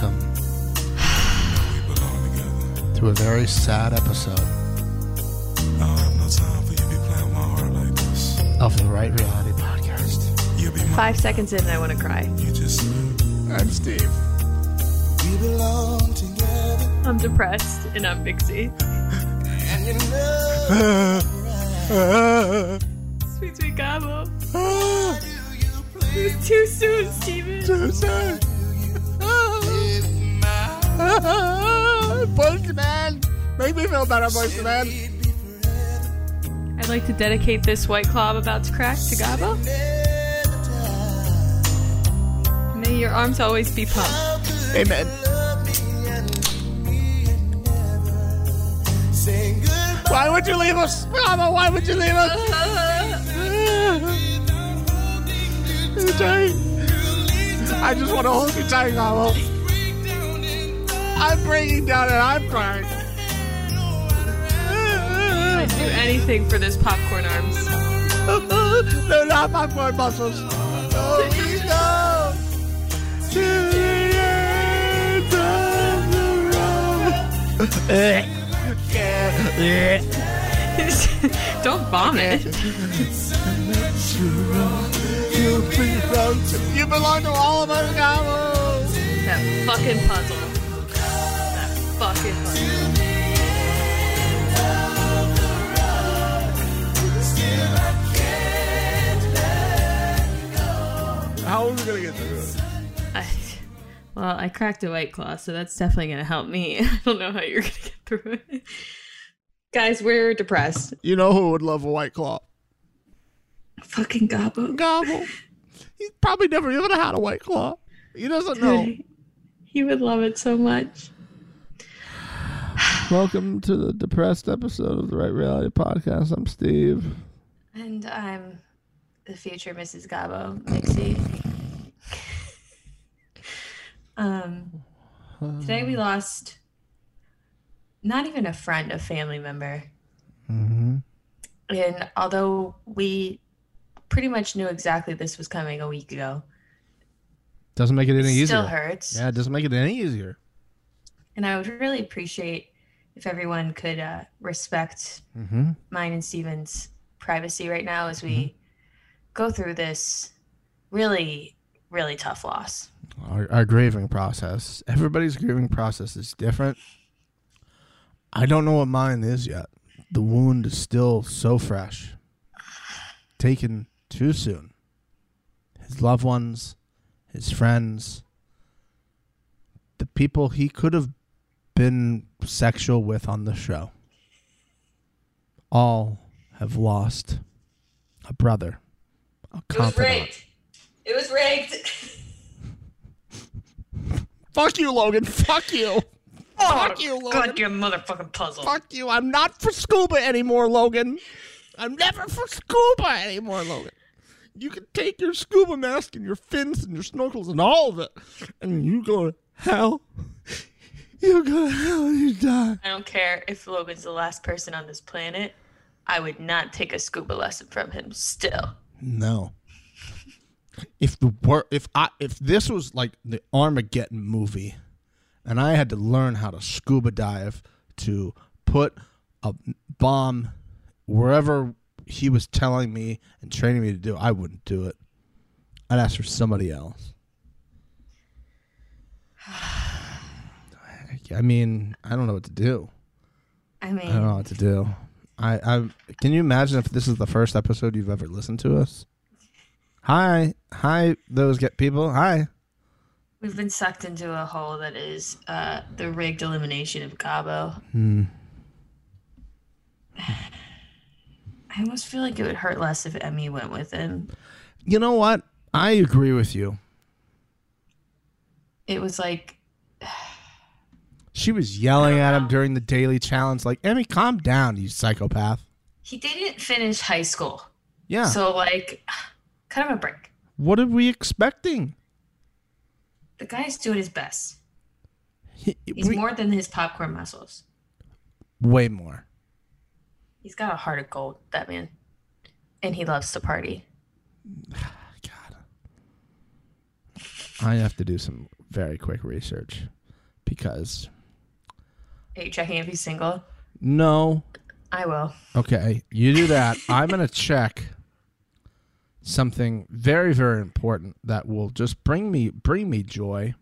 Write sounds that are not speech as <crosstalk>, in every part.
Welcome to a very sad episode I no time for you to be playing my heart like this. of the Right Reality Podcast. You'll be mine. Five seconds in, and I want to cry. You just I'm Steve. we belong together. I'm depressed, and I'm Mixie. And <laughs> you know Sweet, sweet Gabo. It was too soon, Steven. <laughs> Postman! Make me feel better, Postman. I'd like to dedicate this white claw I'm about to crack to Gabo. May your arms always be pumped. Amen. Why would you leave us? Mama, why would you leave us? <laughs> I just want to hold you tight, Mama. I'm breaking down and I'm crying. I'd do anything for this popcorn arms. <laughs> They're not popcorn muscles. Oh, please no. To the end of the road. <laughs> Don't vomit. You belong to, you belong to all of us, Gabo. That fucking puzzle. Fucking puzzle. How are we gonna get through it? I, well, I cracked a white claw, so that's definitely gonna help me. <laughs> I don't know how you're gonna get through it. Guys, we're depressed. You know who would love a white claw? Fucking Gobble. Gobble. He's probably never even had a white claw. He doesn't know. He would love it so much. Welcome to the depressed episode of the Right Reality Podcast. I'm Steve. And I'm the future Mrs. Gabo, Mixie. <laughs> um, today we lost not even a friend, a family member. Mm-hmm. And although we pretty much knew exactly this was coming a week ago, Doesn't make it any it easier. still hurts. Yeah, it doesn't make it any easier. And I would really appreciate if everyone could uh, respect Mm-hmm. mine and Steven's privacy right now as we go through this really, really tough loss. Our, our grieving process. Everybody's grieving process is different. I don't know what mine is yet. The wound is still so fresh. Taken too soon. His loved ones, his friends, the people he could have been sexual with on the show, all have lost a brother, a confidant. It was rigged. <laughs> Fuck you, Logan. Fuck you. Fuck you, oh, Logan. Goddamn motherfucking puzzle. Fuck you. I'm not for scuba anymore, Logan. I'm never for scuba anymore, Logan. You can take your scuba mask and your fins and your snorkels and all of it, and you go to hell. You go to hell and you die. I don't care if Logan's the last person on this planet. I would not take a scuba lesson from him still. No. If the wor- if I if this was like the Armageddon movie, and I had to learn how to scuba dive to put a bomb wherever he was telling me and training me to do, I wouldn't do it. I'd ask for somebody else. I mean, I don't know what to do. I mean, I don't know what to do. I, I can you imagine if this is the first episode you've ever listened to us? Hi, hi, those get people. Hi. we've been sucked into a hole that is uh, the rigged elimination of Gabo. Hmm. <sighs> I almost feel like it would hurt less if Emy went with him. You know what? I agree with you. It was like <sighs> She was yelling at him during the daily challenge, like, Emy, calm down, you psychopath. he didn't finish high school. Yeah. So like <sighs> cut him a break. what are we expecting? The guy's doing his best. He, He's we- more than his popcorn muscles. way more. He's got a heart of gold, that man. And he loves to party. <sighs> God. I have to do some very quick research because Are you checking if he's single? no, I will. okay, you do that. <laughs> I'm gonna check something very very important that will just bring me bring me joy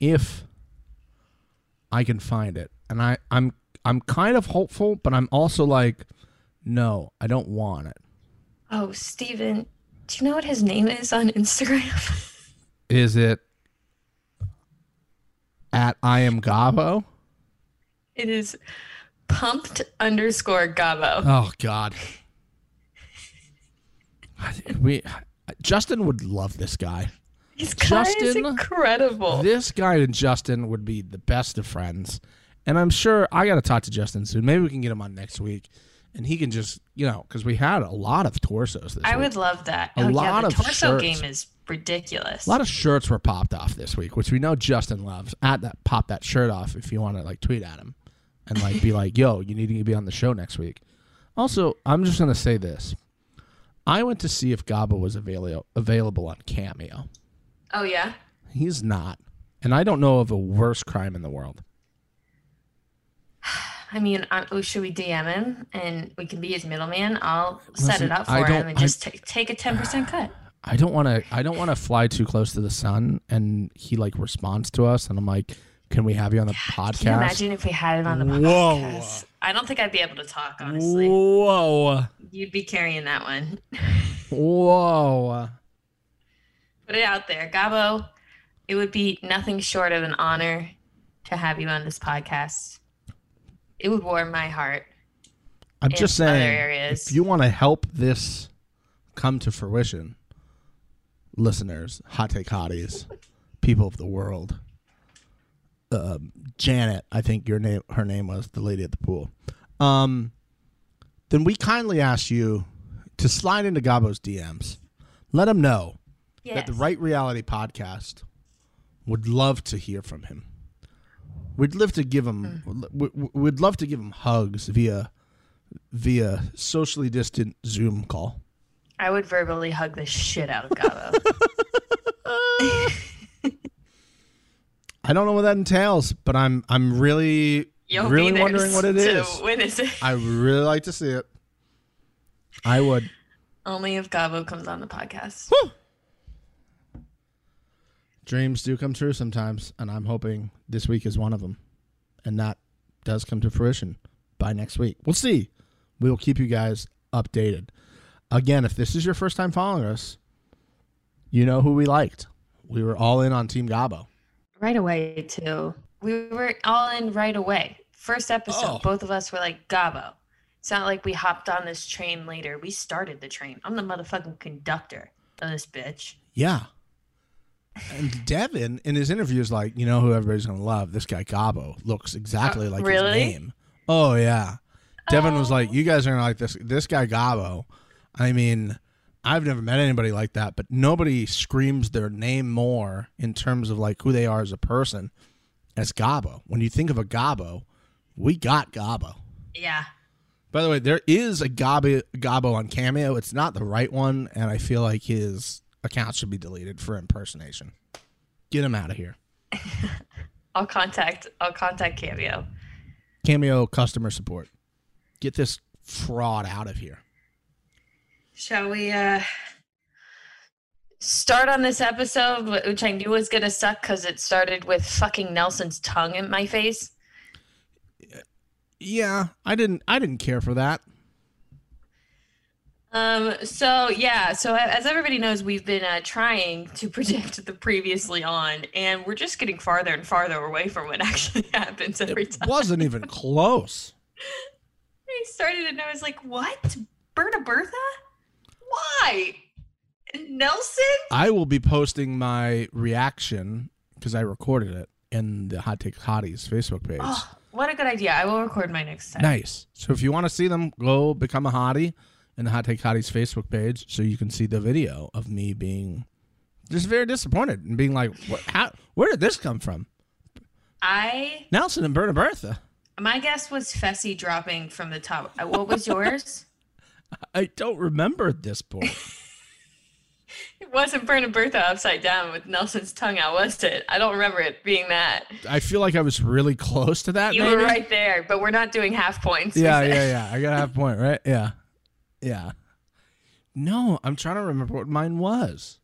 if I can find it. And I I'm I'm kind of hopeful, but I'm also like no, I don't want it. Oh, Steven, do you know what his name is on Instagram? <laughs> Is it at I am Gabo? It is pumped underscore Gabo. Oh God. <laughs> We Justin would love this guy. This guy is incredible. This guy and Justin would be the best of friends. And I'm sure I got to talk to Justin soon. Maybe we can get him on next week. And he can just, you know, because we had a lot of torsos this I week. would love that. A oh, yeah, lot the of torso shirts. game is ridiculous. A lot of shirts were popped off this week, which we know Justin loves. At that, pop that shirt off if you want to like tweet at him, and like be like, "Yo, you need to be on the show next week." Also, I'm just gonna say this: I went to see if Gabo was available available on Cameo. oh yeah. He's not, and I don't know of a worse crime in the world. <sighs> I mean, uh, oh, should we DM him and we can be his middleman? I'll set it up I for him and just ta- take a ten percent cut. <sighs> I don't want to. I don't want to fly too close to the sun, and he like responds to us, and I'm like, "Can we have you on the podcast?" Can you imagine if we had him on the Whoa. podcast? I don't think I'd be able to talk. Honestly, Whoa, you'd be carrying that one. whoa. Put it out there, Gabo. It would be nothing short of an honor to have you on this podcast. It would warm my heart. I'm just saying, if you want to help this come to fruition, listeners, hot take hotties, people of the world, um, Janet, I think your name, her name was the lady at the pool. Um, then we kindly ask you to slide into Gabo's DMs. Let him know that the Right Reality podcast would love to hear from him. We'd love to give him. we- We'd love to give him hugs via via socially distant Zoom call. I would verbally hug the shit out of Gabo. <laughs> <laughs> I don't know what that entails, but I'm I'm really You'll really wondering what it <laughs> to witness it. I would really like to see it. I would. Only if Gabo comes on the podcast. Dreams do come true sometimes, and I'm hoping this week is one of them, and that does come to fruition by next week. We'll see. We will keep you guys updated. Again, if this is your first time following us, you know who we liked. We were all in on Team Gabo. Right away, too. We were all in right away. First episode, Oh. both of us were like, Gabo. It's not like we hopped on this train later. We started the train. I'm the motherfucking conductor of this bitch. Yeah. And Devin in his interview is like, you know who everybody's gonna love? This guy Gabo looks exactly Uh, like really? his name. Oh yeah. Devin was Oh. like, you guys are gonna like this this guy Gabo. I mean, I've never met anybody like that, but nobody screams their name more in terms of like who they are as a person as Gabo. When you think of a Gabo, we got Gabo. Yeah. By the way, there is a Gabo, Gabo on Cameo. It's not the right one, and I feel like his account should be deleted for impersonation. Get him out of here. <laughs> I'll contact I'll contact Cameo. Cameo customer support. Get this fraud out of here. Shall we uh start on this episode, which I knew was gonna suck because it started with fucking Nelson's tongue in my face? Yeah, I didn't. I didn't care for that. Um. So yeah. So as everybody knows, we've been uh, trying to <laughs> predict the previously on, and we're just getting farther and farther away from what <laughs> actually happens every It time. wasn't even <laughs> close. I started and I was like, "What? Berta Bertha? Why? Nelson? I will be posting my reaction because I recorded it in the Hot Take Hotties Facebook page. Oh, what a good idea! I will record my next time. Nice. So if you want to see them, go become a hottie in the Hot Take Hotties Facebook page, so you can see the video of me being just very disappointed and being like, "What? How? Where did this come from?" I Nelson and Berta Bertha. my guess was Fessy dropping from the top. Uh, What was yours? <laughs> I don't remember at this point. <laughs> It wasn't Berna Bertha upside down with Nelson's tongue out, was it? I don't remember it being that. I feel like I was really close to that. You maybe? were right there, but we're not doing half points. Yeah, <laughs> yeah, yeah. I got a half point, right? Yeah. Yeah. No, I'm trying to remember what mine was.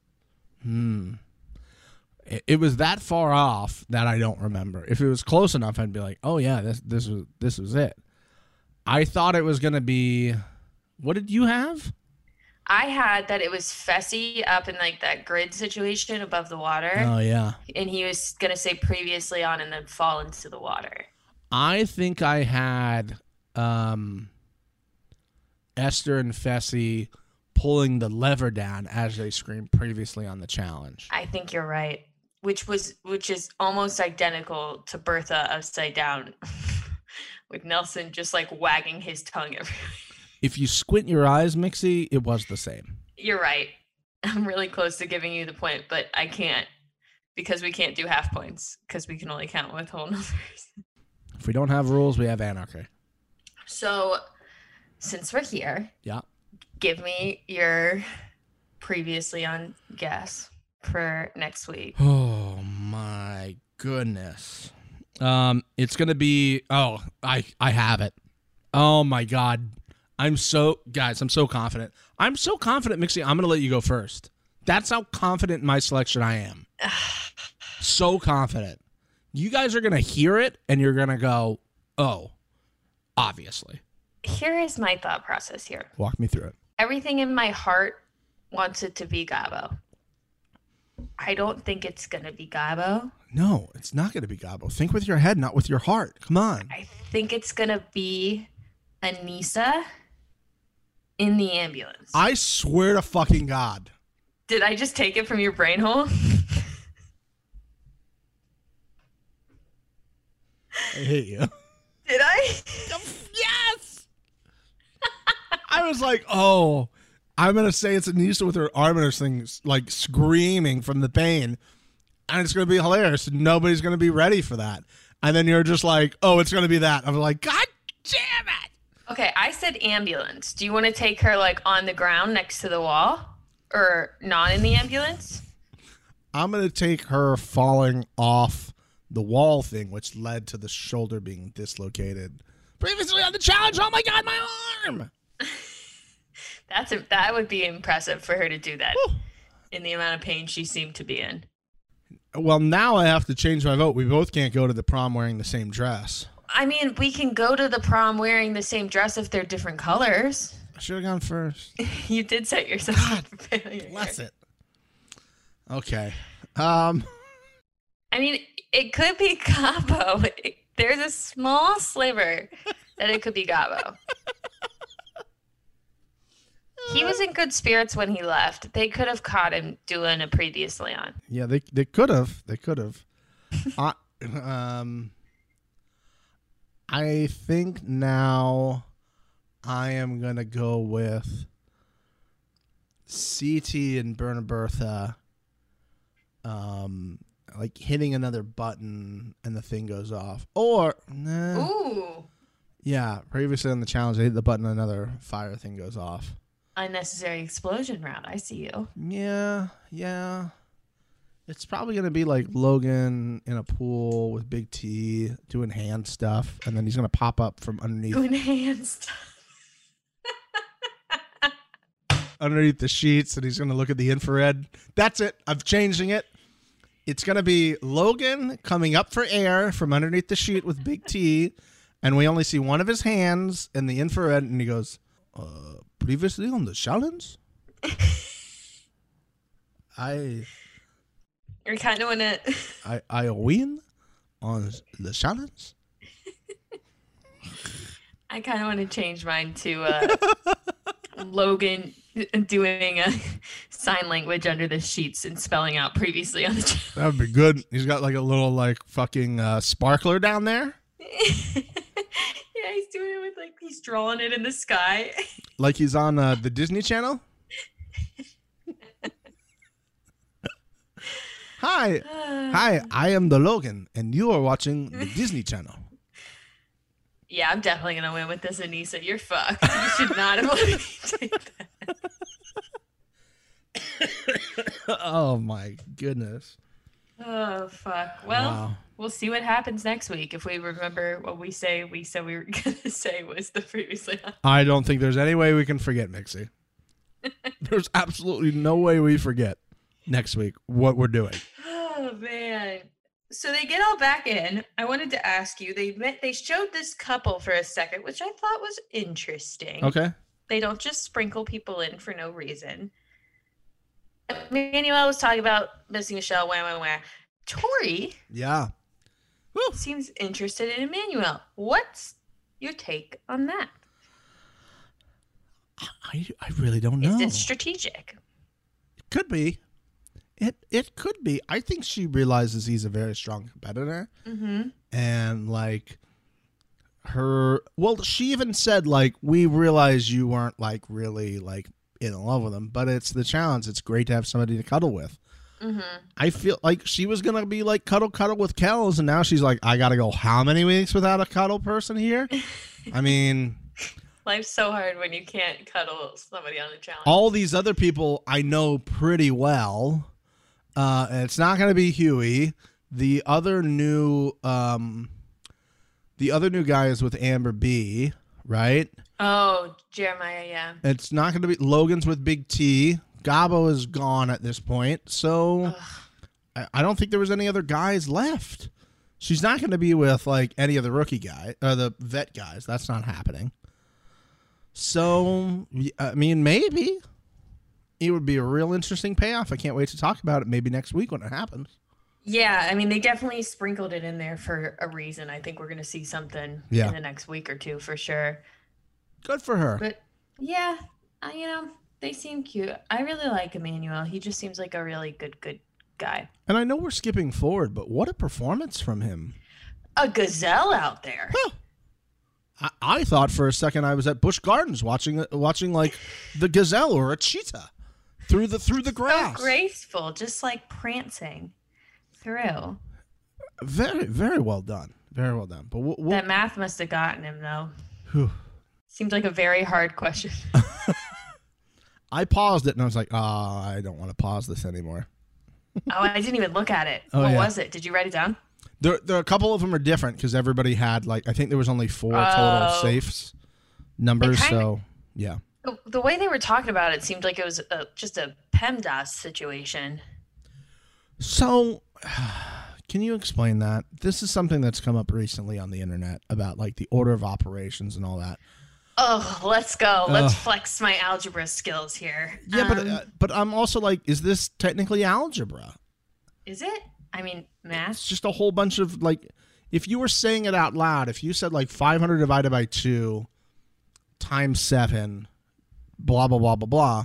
Hmm. It, it was that far off that I don't remember. If it was close enough, I'd be like, "Oh yeah, this this was this was it." I thought it was gonna be. What did you have? I had that it was Fessy up in like that grid situation above the water, Oh yeah. and he was gonna say previously on and then fall into the water. I think I had um, Esther and Fessy pulling the lever down as they screamed previously on the challenge. I think you're right. Which was which is almost identical to Bertha upside down, <laughs> with Nelson just like wagging his tongue everywhere. If you squint your eyes, Mixie, it was the same. You're right. <laughs> I'm really close to giving you the point, but I can't because we can't do half points because we can only count with whole <laughs> numbers. If we don't have rules, we have anarchy. So, since we're here, Yeah. give me your previously on guess for next week. <sighs> Oh my goodness. Um, it's gonna be. Oh, I I have it. Oh my god, I'm so guys. I'm so confident. I'm so confident, Mixie. I'm gonna let you go first. That's how confident in my selection I am. <sighs> so confident. You guys are gonna hear it and you're gonna go, oh, obviously. Here is my thought process here. Walk me through it. Everything in my heart wants it to be Gabo. I don't think it's gonna be Gabo. No, it's not gonna be Gabo. Think with your head, not with your heart. Come on. I think it's gonna be Anissa in the ambulance. I swear to fucking God. Did I just take it from your brain hole? <laughs> I hate you. Did I? yes. I was like, oh, I'm gonna say it's Anissa with her arm in her things, like screaming from the pain, and it's gonna be hilarious. Nobody's gonna be ready for that. And then you're just like, oh, it's gonna be that. I'm like, God damn it. Okay, I said ambulance. Do you want to take her like on the ground next to the wall or not in the ambulance? I'm gonna take her falling off the wall thing, which led to the shoulder being dislocated. Previously on the challenge, oh my god, my arm! <laughs> That's a, that would be impressive for her to do that in the amount of pain she seemed to be in. Well, now I have to change my vote. We both can't go to the prom wearing the same dress. I mean, we can go to the prom wearing the same dress if they're different colors. I should have gone first. <laughs> You did set yourself up for failure. Bless it. Okay. Um. I mean, it could be Gabo. There's a small sliver that it could be Gabo. He was in good spirits when he left. They could have caught him doing a previous Leon. Yeah, they they could have. They could have. <laughs> I um. I think now, I am gonna go with CT and Berna Bertha. Um, like hitting another button and the thing goes off, or nah, Ooh. yeah. Previously on the challenge, they hit the button, another fire thing goes off. Unnecessary explosion round. I see you. Yeah, yeah. It's probably gonna be like Logan in a pool with Big T doing hand stuff, and then he's gonna pop up from underneath Enhanced. <laughs> underneath the sheets, and he's gonna look at the infrared. That's it. I'm changing it. It's gonna be Logan coming up for air from underneath the sheet with Big T, <laughs> and we only see one of his hands in the infrared, and he goes, uh, "Previously on the challenge, <laughs> I." You're kind of in it. I I win on the challenge. <laughs> I kind of want to change mine to uh, Logan doing a sign language under the sheets and spelling out previously on the. ch- <laughs> That would be good. He's got like a little like fucking uh, sparkler down there, <laughs> yeah, he's doing it with like he's drawing it in the sky. like he's on uh, the Disney Channel. Hi, hi. I am the Logan, and you are watching the <laughs> Disney Channel. Yeah, I'm definitely gonna win with this, Anissa. You're fucked. You should not have let me that. <coughs> oh my goodness. Oh fuck. Well, Wow. we'll see what happens next week if we remember what we say we said we were <laughs> gonna say was the previously. <laughs> I don't think there's any way we can forget Mixie. there's absolutely no way we forget next week what we're doing. Oh man. So they get all back in. I wanted to ask you. They met. They showed this couple for a second, which I thought was interesting. Okay. They don't just sprinkle people in for no reason. Manuel was talking about missing Michelle. Wah wah wah. Tori Yeah. Whew. seems interested in Emanuel. What's your take on that? I, I really don't know. Is it strategic? could be. It it could be. I think she realizes he's a very strong competitor. Mm-hmm. and like her well she even said like we realize you weren't like really like in love with him but it's the challenge it's great to have somebody to cuddle with Mm-hmm. i feel like she was gonna be like cuddle cuddle with kells and now she's like i gotta go how many weeks without a cuddle person here <laughs> i mean Life's so hard when you can't cuddle somebody on a challenge. all these other people i know pretty well uh it's not gonna be Hughie the other new um the other new guy is with amber b right oh, Jeremiah, yeah. It's not going to be Logan's with Big T. Gabo is gone at this point, so I, I don't think there was any other guys left. She's not going to be with like any of the rookie guy or the vet guys. That's not happening. So I mean, maybe it would be a real interesting payoff. I can't wait to talk about it. Maybe next week when it happens. Yeah, I mean, they definitely sprinkled it in there for a reason. I think we're going to see something Yeah. in the next week or two for sure. Good for her. But yeah, I, you know, they seem cute. I really like Emanuel. He just seems like a really good, good guy. And I know we're skipping forward, but what a performance from him. A gazelle out there. I, I thought for a second I was at Busch Gardens watching watching like the gazelle or a cheetah through the through the grass. So graceful, just like prancing through. Very very well done. Very well done. But we'll, we'll, That math must have gotten him, though. Whew. Seemed like a very hard question. <laughs> <laughs> I paused it and I was like, oh, I don't want to pause this anymore. <laughs> oh, I didn't even look at it. Oh, what yeah. was it? Did you write it down? There, there a couple of them are different because everybody had like I think there was only four total Oh. safes numbers. kinda- So yeah, The, the way they were talking about it seemed like it was a, just a PEMDAS situation. So, <sighs> can you explain that? This is something that's come up recently on the internet about like the order of operations and all that. Oh, let's go. Let's flex my algebra skills here. Yeah, but Um, uh, but I'm also like, is this technically algebra? is it? I mean, math. It's just a whole bunch of like, if you were saying it out loud, if you said like 500 divided by two times seven, blah blah blah blah blah,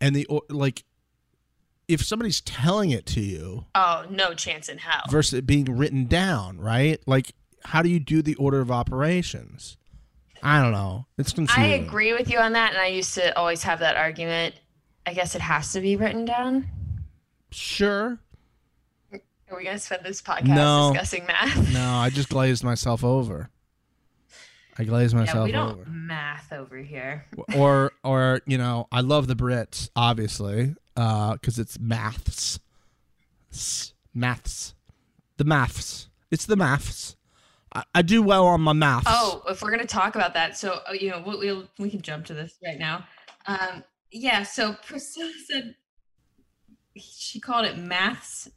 and the like, if somebody's telling it to you Oh, no chance in hell. versus it being written down, right? Like, how do you do the order of operations? I don't know. It's confusing. I agree with you on that, and I used to always have that argument. I guess it has to be written down. Sure. Are we going to spend this podcast No. discussing math? No, I just glazed myself over. I glazed Yeah, myself we don't over. math over here. or or you know i love the brits obviously because it's maths S- maths the maths it's the maths I, I do well on my maths Oh, if we're gonna talk about that, so uh, you know, we'll, we'll we can jump to this right now. Um, yeah. So Priscilla said she called it maths.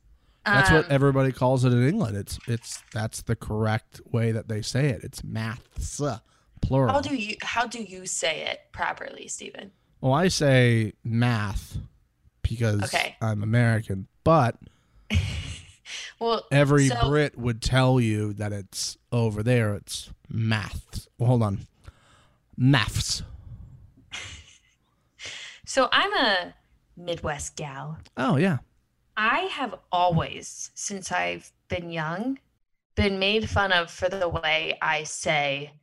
That's what Um, everybody calls it in england it's it's that's the correct way that they say it it's maths plural How do you how do you say it properly, Stephen? well i say math because Okay. i'm american but <laughs> Well, every so- Brit would tell you that it's over there. It's maths. Well, hold on, maths. <laughs> So I'm a Midwest gal. Oh yeah. I have always, since I've been young, been made fun of for the way I say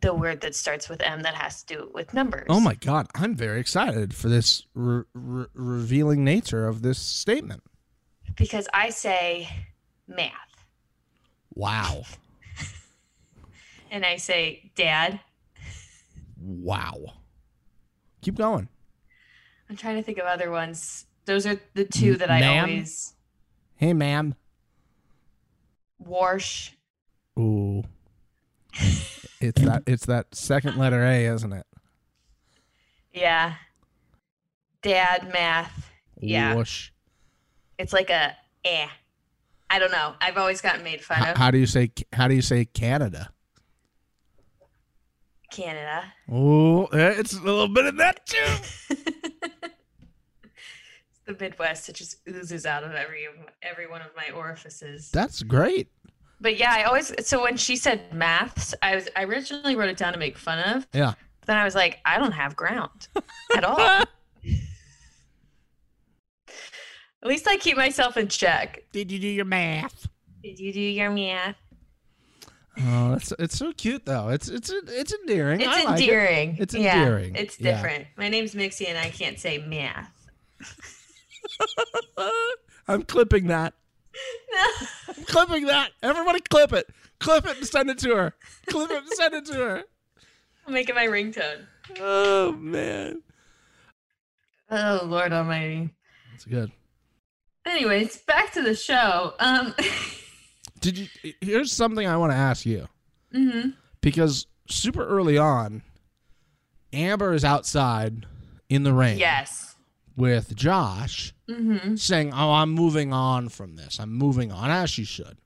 the word that starts with M that has to do with numbers. Oh my God, I'm very excited for this re- re- revealing nature of this statement. Because I say math Wow, <laughs> and I say dad. wow. Keep going. I'm trying to think of other ones. Those are the two that I Ma'am? always Hey, ma'am. Warsh. Ooh. <laughs> it's that it's that second letter A, isn't it? Yeah. Dad math. Yeah. Whoosh. It's like a eh. I don't know. I've always gotten made fun of how do you say how do you say Canada? Canada. Oh, it's a little bit of that too. <laughs> the Midwest. It just oozes out of every every one of my orifices. That's great. But yeah, I always so when she said maths, I was I originally wrote it down to make fun of. Yeah. But then I was like, I don't have ground <laughs> at all. At least I keep myself in check. Did you do your math? Did you do your math? Oh, it's it's so cute though. It's it's it's endearing. It's I like it. endearing. It's Yeah, endearing. it's Yeah. different. My name's Mixie and I can't say math. <laughs> <laughs> I'm clipping that. I'm <laughs> clipping that. Everybody clip it. Clip it and send it to her. Clip it and send it to her. I'll make it my ringtone. Oh man. Oh Lord Almighty. That's good. Anyways, back to the show. Um <laughs> Did you here's something I want to ask you. Mm-hmm. Because super early on, Amber is outside in the rain Yes. With Josh Mm-hmm. saying, Oh, I'm moving on from this. I'm moving on, as she should.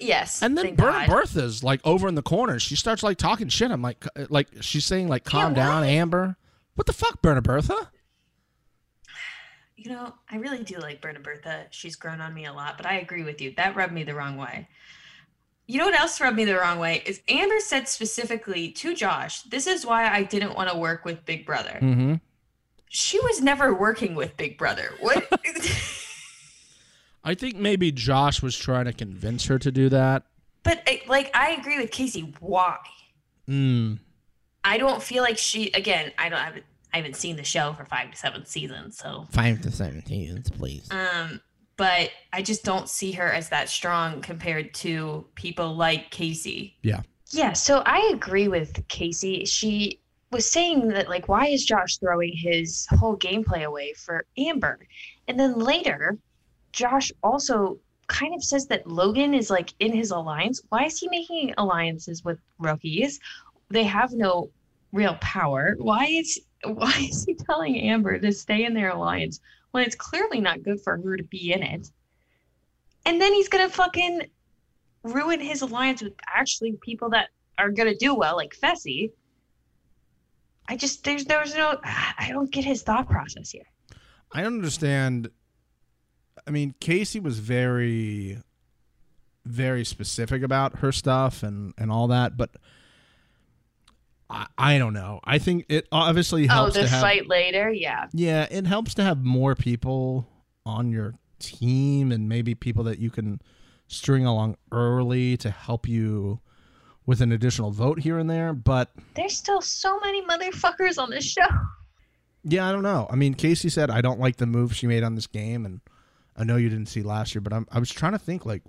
Yes. And then thank Bertha's like over in the corner. She starts like talking shit. I'm like, like she's saying like, calm Yeah, down? Amber. What the fuck, Berta Bertha? You know, I really do like Berta Bertha. She's grown on me a lot, but I agree with you. That rubbed me the wrong way. You know what else rubbed me the wrong way is Amber said specifically to Josh, "This is why I didn't want to work with Big Brother." Mm-hmm. She was never working with Big Brother. What? <laughs> I think maybe Josh was trying to convince her to do that. but eh, like, I agree with Kaycee. Why? Mm. I don't feel like she. Again, I don't. I haven't, I haven't seen the show for five to seven seasons, so Five to seventeen, please. Um, but I just don't see her as that strong compared to people like Kaycee. Yeah. Yeah, so I agree with Kaycee. She was saying that like why is Josh throwing his whole gameplay away for Amber? And then later, Josh also kind of says that Logan is like in his alliance. Why is he making alliances with rookies? They have no real power. Why is <laughs> why is he telling Amber to stay in their alliance when it's clearly not good for her to be in it? And then he's gonna fucking ruin his alliance with actually people that are gonna do well, like Fessy. I just there's there's no I don't get his thought process here. I don't understand. I mean, Kaycee was very, very specific about her stuff and and all that, but I, I don't know. I think it obviously Oh, helps the to have. fight later, yeah. Yeah, it helps to have more people on your team and maybe people that you can string along early to help you with an additional vote here and there. But There's still so many motherfuckers on this show. yeah, I don't know. I mean, Kaycee said I don't like the move she made on this game, and I know you didn't see last year, but I'm, I was trying to think like,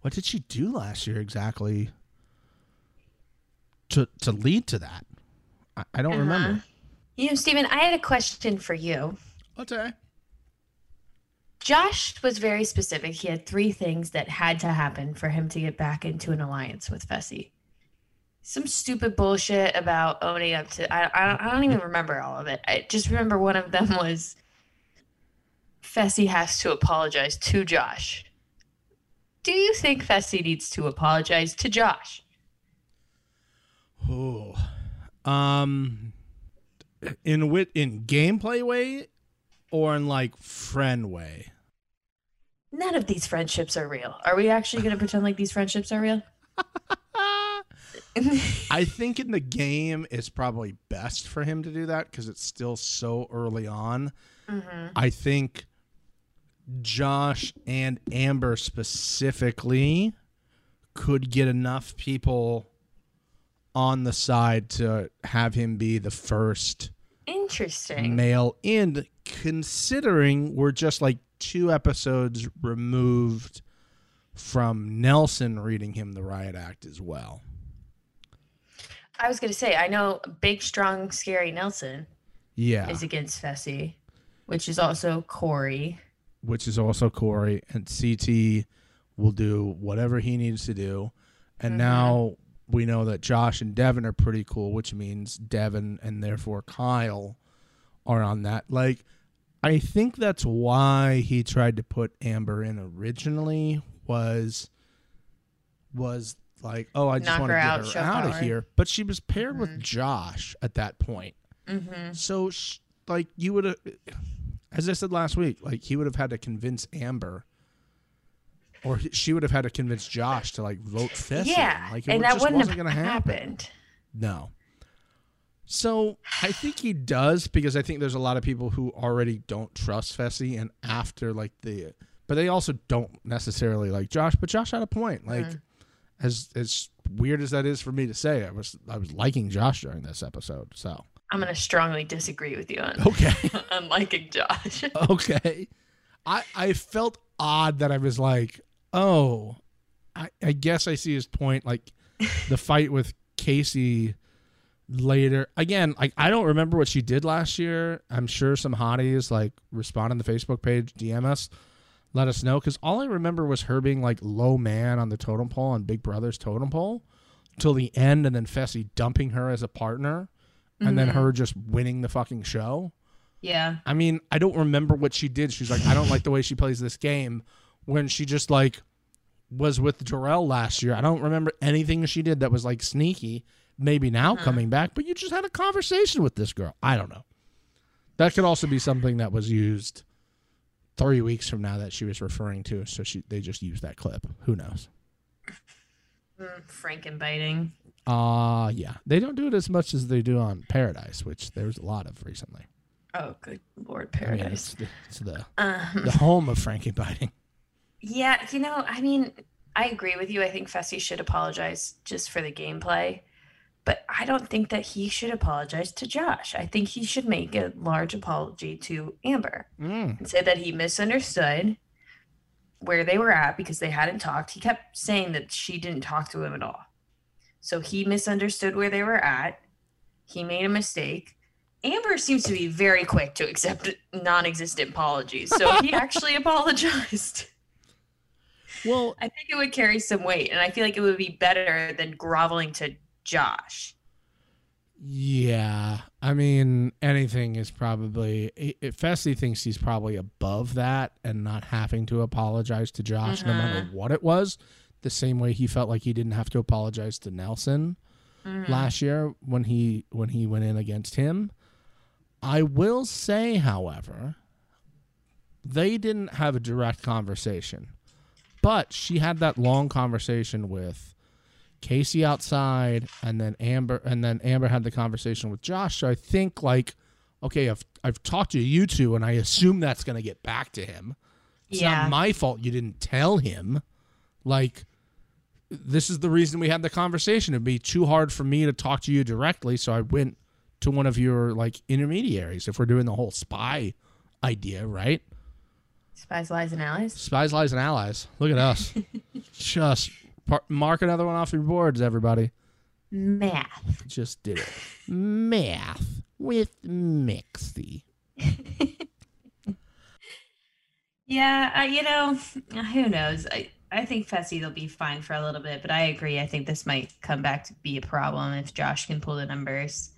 what did she do last year exactly to to lead to that? I, I don't remember. Uh-huh. You know, Steven, I had a question for you. Okay. Josh was very specific. He had three things that had to happen for him to get back into an alliance with Fessy. Some stupid bullshit about owning up to. I, I, don't, I don't even remember all of it. I just remember one of them was Fessy has to apologize to Josh. Do you think Fessy needs to apologize to Josh? Oh, um, in wit in gameplay way, or in like friend way. None of these friendships are real. Are we actually going to pretend like these friendships are real? <laughs> <laughs> I think in the game it's probably best for him to do that because it's still so early on. Mhm. I think Josh and Amber specifically could get enough people on the side to have him be the first Interesting. male in considering we're just like two episodes removed from Nelson reading him the riot act as well. I was going to say, I know big, strong, scary Nelson Yeah. is against Fessy. which is also Cory. which is also Cory, and CT will do whatever he needs to do. And Mhm. now we know that Josh and Devin are pretty cool, which means Devin and therefore Kyle are on that. Like, I think that's why he tried to put Amber in originally was was like, oh, I just want to get out, her out of here. But she was paired Mhm. with Josh at that point. Mm-hmm. So, sh- like, you would have, as I said last week, like he would have had to convince Amber, or she would have had to convince Josh to like vote Fessy. Yeah, like it and that wouldn't wasn't have going to happen. happened. No. So I think he does because I think there's a lot of people who already don't trust Fessy, and after like the, but they also don't necessarily like Josh. But Josh had a point. Like, Mm. As as weird as that is for me to say, I was I was liking Josh during this episode. So I'm gonna strongly disagree with you on, okay. <laughs> on liking Josh. <laughs> okay. I I felt odd that I was like, oh, I, I guess I see his point. Like <laughs> the fight with Kaycee later. Again, like I don't remember what she did last year. I'm sure some hotties like respond on the Facebook page, DM us, let us know. Because all I remember was her being like low man on the totem pole on Big Brother's totem pole till the end, and then Fessy dumping her as a partner, and then Mhm. her just winning the fucking show. yeah, I mean, I don't remember what she did. She's like, I don't like the way she plays this game. When she just like was with Jarrell last year, I don't remember anything she did that was like sneaky. Maybe now Uh-huh. coming back, but you just had a conversation with this girl. I don't know. That could also be something that was used three weeks from now that she was referring to. So she they just used that clip. Who knows? mm, Frankenbiting. Uh yeah. They don't do it as much as they do on Paradise, which there's a lot of recently. Oh, good Lord, I mean, paradise. it's the, it's the, Um, the home of Frankenbiting. Yeah, you know, I mean, I agree with you. I think Fessy should apologize just for the gameplay, but I don't think that he should apologize to Josh. I think he should make a large apology to Amber Mm. and say that he misunderstood where they were at because they hadn't talked. He kept saying that she didn't talk to him at all. So he misunderstood where they were at. He made a mistake. Amber seems to be very quick to accept non-existent apologies. So he <laughs> actually apologized. Well, I think it would carry some weight, and I feel like it would be better than groveling to Josh. Yeah, I mean, anything is probably. If Fessy thinks he's probably above that and not having to apologize to Josh, no matter what it was, the same way he felt like he didn't have to apologize to Nelson Mhm. last year when he when he went in against him. I will say, however, they didn't have a direct conversation, but she had that long conversation with Kaycee outside, and then Amber, and then Amber had the conversation with Josh. So I think like, okay, I've I've talked to you two, and I assume that's gonna get back to him. It's Yeah. not my fault you didn't tell him. Like, this is the reason we had the conversation. It'd be too hard for me to talk to you directly, so I went to one of your like intermediaries. If we're doing the whole spy idea, right? Spies, lies, and allies. Spies, lies, and allies. Look at us. <laughs> Just par- mark another one off your boards, everybody. Math. Just did it. Math with Mixie. <laughs> Yeah, I, you know, who knows? I, I think Fessy will be fine for a little bit, but I agree. I think this might come back to be a problem if Josh can pull the numbers.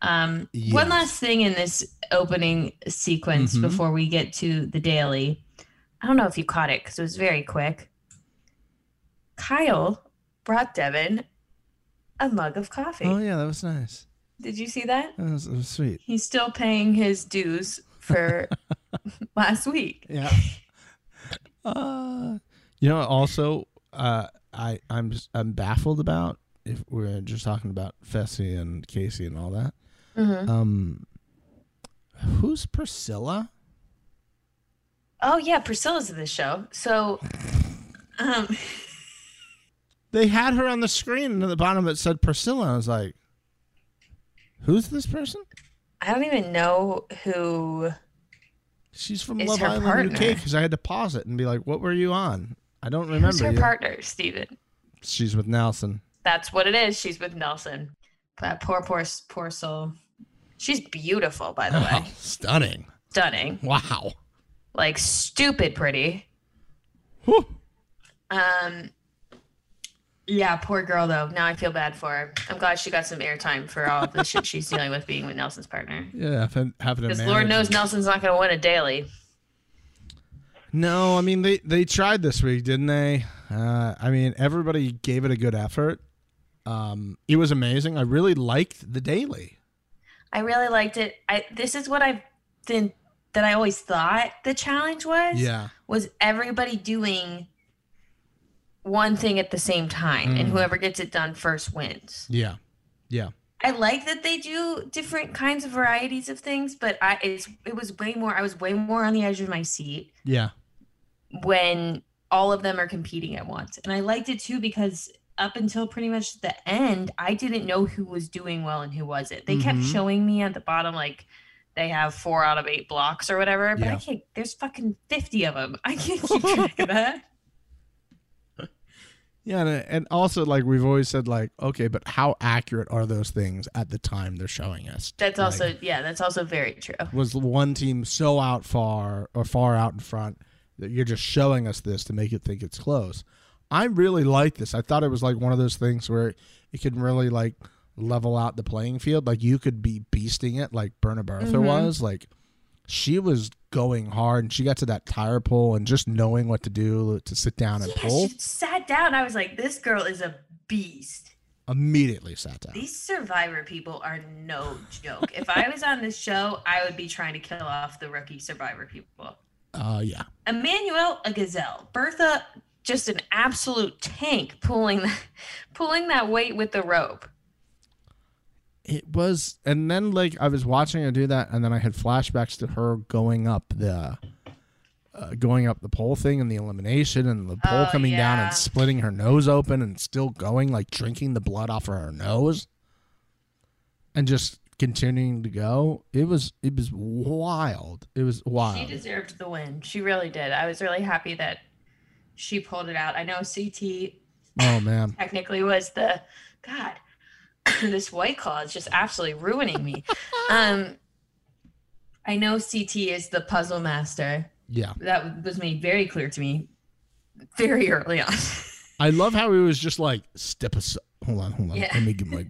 Um, Yes. One last thing in this opening sequence Mhm. before we get to the daily. I don't know if you caught it because it was very quick. Kyle brought Devin a mug of coffee. Oh yeah, that was nice. Did you see that? That was, that was sweet. He's still paying his dues for <laughs> last week. Yeah. Uh, you know, also, uh, I I'm just, I'm baffled about if we're just talking about Fessy and Kaycee and all that. Mhm. Um, who's Priscilla? Oh yeah, Priscilla's in this show. So, um, <laughs> They had her on the screen, and at the bottom it said Priscilla. I was like, "Who's this person?" I don't even know who. She's from Love Island partner. UK because I had to pause it and be like, "What were you on?" I don't remember. Who's her partner, Steven? She's with Nelson. That's what it is. She's with Nelson. That poor, poor, poor soul. She's beautiful, by the way. Oh, stunning. stunning, Wow. like stupid pretty. Whew. Um, yeah, poor girl though. Now I feel bad for her. I'm glad she got some airtime for all the shit she's dealing with being with Nelson's partner. Yeah, having, having to Because manage Lord knows it. Nelson's not going to win a daily. No, I mean they they tried this week, didn't they? Uh, I mean everybody gave it a good effort. Um, it was amazing. I really liked the daily. I really liked it. I this is what I've been that I always thought the challenge was. Yeah, Was everybody doing one thing at the same time, and Mm. whoever gets it done first wins. yeah, yeah. I like that they do different kinds of varieties of things, but I it's it was way more. I was way more on the edge of my seat Yeah, when all of them are competing at once. And I liked it too because up until pretty much the end, I didn't know who was doing well and who wasn't. They kept Mhm. showing me at the bottom like they have four out of eight blocks or whatever, but I can't. There's fucking fifty of them. I can't keep track of that. <laughs> yeah, and, also like we've always said, like okay, but how accurate are those things at the time they're showing us? That's Like, also yeah. That's also very true. was one team so out far or far out in front that you're just showing us this to make it think it's close. I really like this. I thought it was like one of those things where it can really like level out the playing field. Like you could be beasting it like Berna Bertha Mhm. was. Like she was going hard and she got to that tire pull and just knowing what to do to sit down and Yeah, pull she sat down. I was like, this girl is a beast. immediately sat down. These survivor people are no joke. if I was on this show, I would be trying to kill off the rookie survivor people. Uh yeah. Emanuel, a gazelle. Bertha, just an absolute tank pulling <laughs> pulling that weight with the rope. It was, and then like I was watching her do that, and then I had flashbacks to her going up the, uh, going up the pole thing and the elimination, and the pole Oh, coming down and splitting her nose open and still going, like drinking the blood off of her nose, and just continuing to go. It was it was wild. It was wild. She deserved the win. She really did. I was really happy that she pulled it out. I know CT Oh man, technically was the God. <coughs> this white claw is just absolutely ruining me. um, I know CT is the puzzle master. yeah. That was made very clear to me very early on. I love how he was just like step aside. Hold on, hold on. Yeah. Let me get my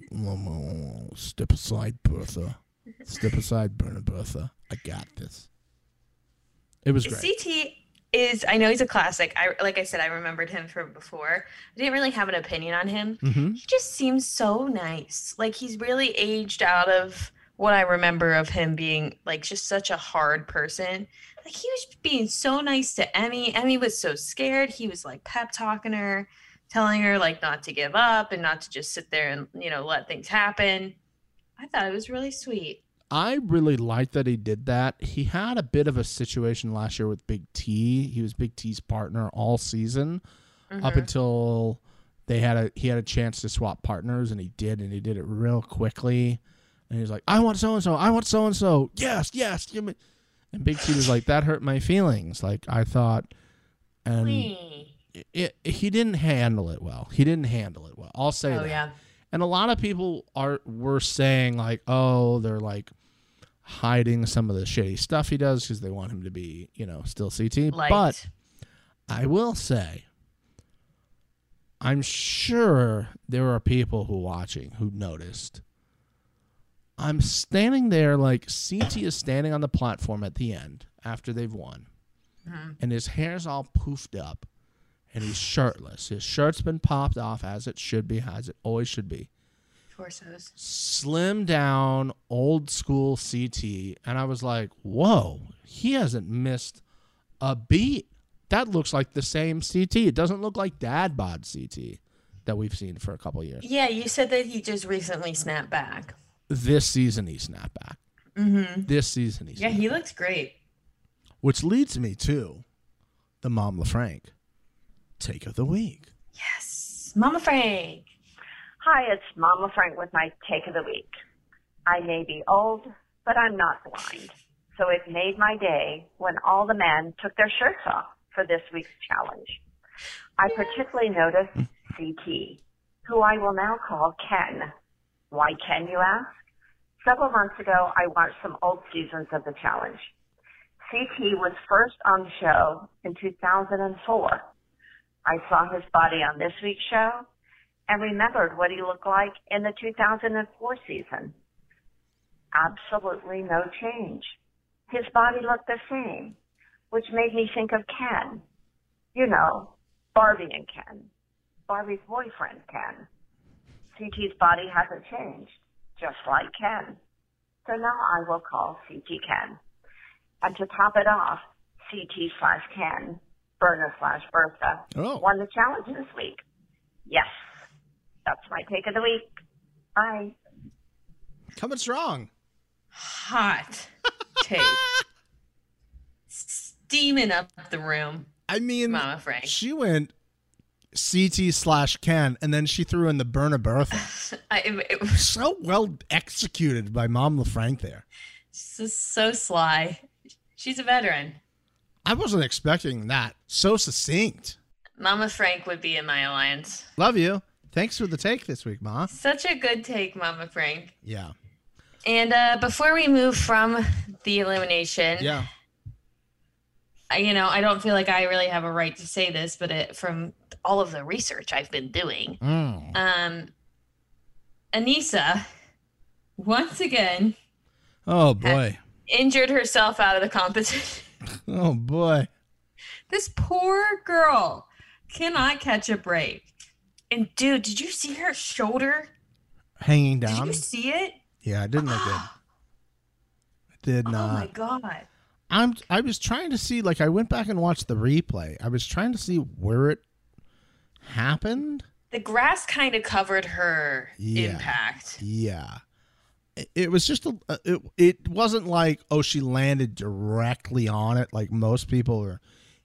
step aside, Bertha. Step aside, Bertha. I got this. It was great. CT is I know he's a classic. I like I said I remembered him from before. I didn't really have an opinion on him. hmm He just seems so nice. Like he's really aged out of what I remember of him being like just such a hard person. Like he was being so nice to Emy. Emy was so scared. He was like pep talking her, telling her like not to give up and not to just sit there and, you know, let things happen. I thought it was really sweet. I really liked that he did that. He had a bit of a situation last year with Big T. He was Big T's partner all season up Mhm. until they had a he had a chance to swap partners and he did and he did it real quickly. And he was like, "I want so and so. I want so and so. Yes, yes, give me." And Big T was like, "That hurt my feelings." Like I thought, and Wee. it, he didn't handle it well. He didn't handle it well. I'll say Oh that. yeah. And a lot of people are were saying like, "Oh, they're like hiding some of the shitty stuff he does because they want him to be, you know, still CT." Liked. But I will say, I'm sure there are people who watching who noticed. I'm standing there like CT is standing on the platform at the end after they've won, Mhm. and his hair's all poofed up, and he's shirtless. His shirt's been popped off as it should be, as it always should be. Torsos. Slim down, old school CT, and I was like, "Whoa, he hasn't missed a beat." That looks like the same CT. It doesn't look like Dad bod CT that we've seen for a couple years. Yeah, you said that he just recently snapped back. This season he snapped back. Mm-hmm. This season he Yeah, he back. looks great. Which leads me to the Mom LaFranc take of the week. Yes, Mama Frank. Hi, it's Mama Frank with my take of the week. I may be old, but I'm not blind. So it made my day when all the men took their shirts off for this week's challenge. I particularly noticed CT, who I will now call Ken. Why Ken, you ask? Several months ago, I watched some old seasons of the challenge. CT was first on the show in 2004. I saw his body on this week's show and remembered what he looked like in the 2004 season. Absolutely no change. His body looked the same, which made me think of Ken. You know, Barbie and Ken. Barbie's boyfriend, Ken. CT's body hasn't changed, just like Ken. So now I will call CT Ken. And to top it off, CT slash Ken, Berna slash Bertha, Oh. won the challenge this week. Yes, that's my take of the week. Bye. Coming strong. Hot <laughs> take. Steaming up the room, I mean, Mama Frank. she went CT slash Ken, and then she threw in the Berna Bertha. <laughs> I, it, it <laughs> was so well executed by Mom LaFranc there. so, so sly. She's a veteran. I wasn't expecting that. So succinct. Mama Frank would be in my alliance. Love you. Thanks for the take this week, Ma. Such a good take, Mama Frank. Yeah. And uh, before we move from the elimination, Yeah. I- you know, I don't feel like I really have a right to say this, but it, from all of the research I've been doing, Mm. um, Anissa, once again, Oh boy. injured herself out of the competition. <laughs> Oh boy. this poor girl cannot catch a break. And dude, did you see her shoulder? Hanging down? Did you see it? Yeah, I didn't look good. I did not. Oh my god. I'm I was trying to see like I went back and watched the replay. I was trying to see where it happened. The grass kind of covered her Yeah. impact. Yeah. It, it was just a it, it wasn't like oh she landed directly on it like most people are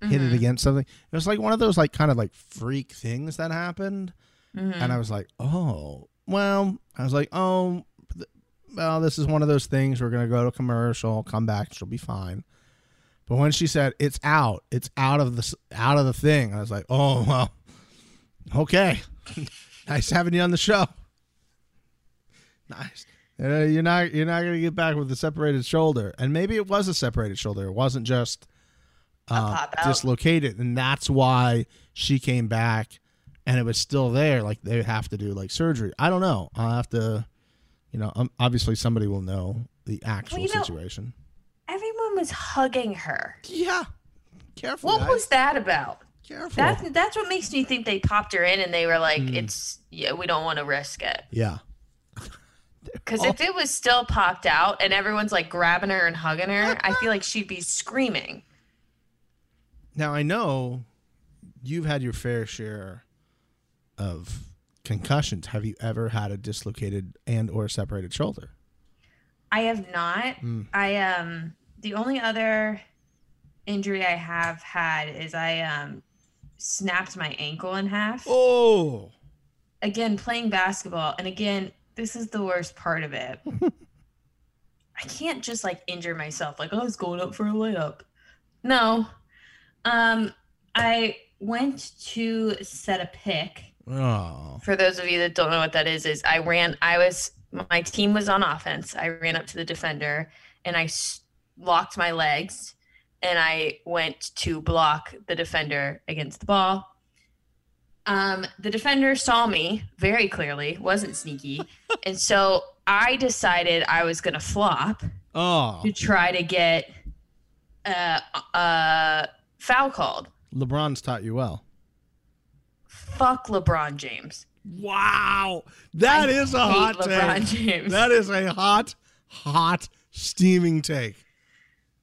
hit it against something. It was like one of those like kind of like freak things that happened. And I was like, "Oh, well." I was like, "Oh, well, this is one of those things. We're gonna go to commercial, come back, she'll be fine." But when she said it's out, it's out of the out of the thing, I was like, "Oh <laughs> well, okay, <laughs> nice having you on the show. <laughs> Nice. Uh, you're not you're not gonna get back with a separated shoulder, and maybe it was a separated shoulder. It wasn't just uh, dislocated, and that's why she came back, and it was still there. Like they have to do like surgery. I don't know. I'll have to, you know, um, obviously somebody will know the actual know- situation. Everyone was hugging her. Yeah, careful. What guys. was that about? careful? That that's what makes me think they popped her in and they were like, Hmm. "It's yeah, we don't want to risk it." yeah, <laughs> Because if it was still popped out and everyone's like grabbing her and hugging her, I feel like she'd be screaming. Now I know you've had your fair share of concussions. Have you ever had a dislocated and or separated shoulder? I have not. Hmm. I um the only other injury I have had is I um snapped my ankle in half. Oh, Again, playing basketball, and again, this is the worst part of it. <laughs> I can't just like injure myself like oh, I was going up for a layup. No. Um I went to set a pick. Oh, for those of you that don't know what that is is i ran i was my team was on offense. I ran up to the defender and I locked my legs and i went to block the defender against the ball. Um, the defender saw me very clearly wasn't sneaky. <laughs> And so i decided i was going to flop oh. to try to get uh, uh, foul called LeBron's taught you well. fuck lebron james Wow, that I is a hot LeBron take. James. That is a hot, hot, steaming take.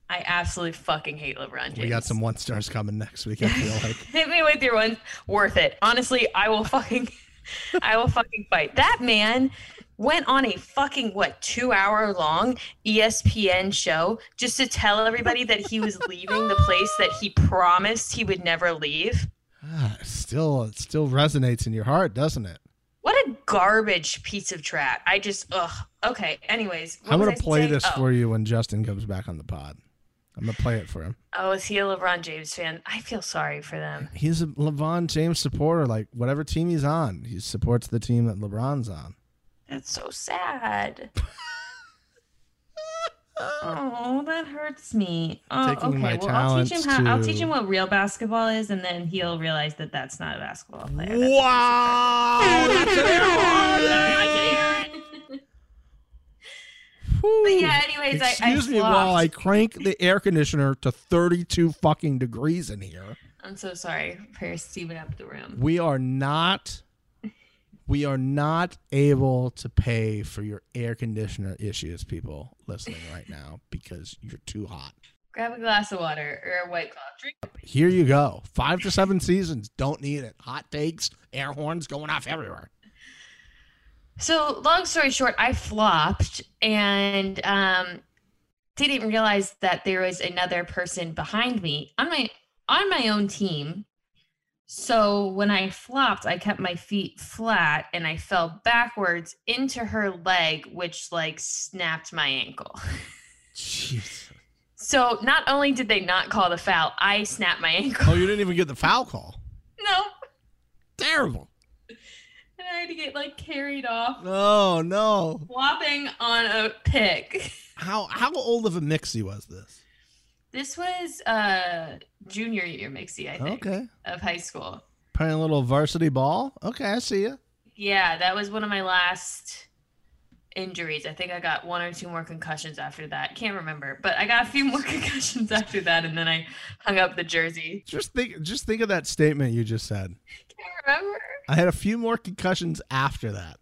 I absolutely fucking hate LeBron James. We got some one stars coming next week. I feel <laughs> like. Hit me with your one. Worth it. Honestly, I will fucking, <laughs> I will fucking fight. That man went on a fucking what two hour long ESPN show just to tell everybody that he was leaving the place that he promised he would never leave. Ah, still, it still resonates in your heart, doesn't it? What a garbage piece of trash. I just ugh. Okay. Anyways, I'm gonna play saying? this Oh. for you when Justin comes back on the pod. I'm gonna play it for him. Oh, is he a LeBron James fan? I feel sorry for them. He's a LeBron James supporter. Like whatever team he's on, he supports the team that LeBron's on. That's so sad. Oh, that hurts me. Oh, Taking okay. my well, I'll teach him talents how. I'll teach him what real basketball is, and then he'll realize that that's not a basketball player. That's Wow! That's an <laughs> air! But yeah, anyways, I- I Excuse me while I crank the air conditioner to 32 fucking degrees in here. I'm so sorry for steaming up the room. We are not we are not able to pay for your air conditioner issues, people listening right now, because you're too hot. Grab a glass of water or a white claw. Drink. Here you go. Five to seven seasons. Don't need it. Hot takes, air horns going off everywhere. So, long story short, I flopped and um, didn't realize that there was another person behind me on my on my own team. So when I flopped, I kept my feet flat and I fell backwards into her leg, which like snapped my ankle. <laughs> Jeez. So not only did they not call the foul, I snapped my ankle. Oh, you didn't even get the foul call. <laughs> no, Terrible. and I had to get like carried off, Oh no. flopping on a pick. <laughs> How how old of a mixie was this? This was uh junior year mixie, I think, Okay. of high school. Playing a little varsity ball. Okay, I see you. Yeah, that was one of my last injuries. I think I got one or two more concussions after that. Can't remember, but I got a few more <laughs> concussions after that, and then I hung up the jersey. Just think just think of that statement you just said. Can't remember. I had a few more concussions after that.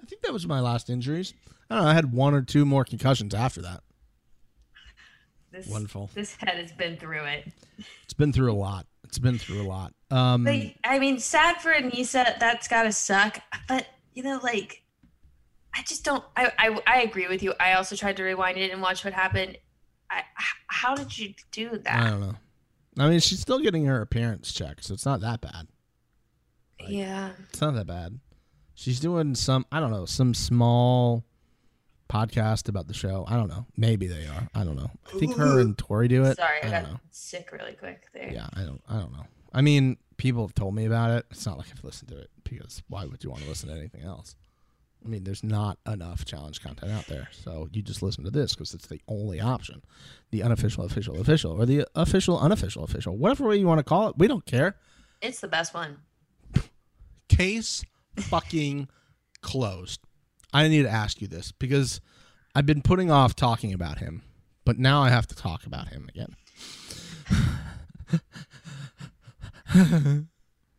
I think that was my last injuries. I don't know. I had one or two more concussions after that. This, Wonderful. This head has been through it. It's been through a lot. It's been through a lot. Um, I mean, sad for Anissa. That's gotta suck. But you know, like, I just don't. I I, I agree with you. I also tried to rewind it and watch what happened. I, how did you do that? I don't know. I mean, she's still getting her appearance check, so it's not that bad. yeah. It's not that bad. She's doing some, I don't know, some small podcast about the show. I don't know. Maybe they are. I don't know. I think her and Tori do it. Sorry, I, I got know. sick really quick there. Yeah, I don't. I don't know. I mean, people have told me about it. It's not like I've listened to it because why would you want to listen to anything else? I mean, there's not enough challenge content out there, so you just listen to this because it's the only option. The unofficial, official, official, or the official, unofficial, official, whatever way you want to call it. We don't care. It's the best one. Case fucking closed. I need to ask you this because I've been putting off talking about him, but now I have to talk about him again.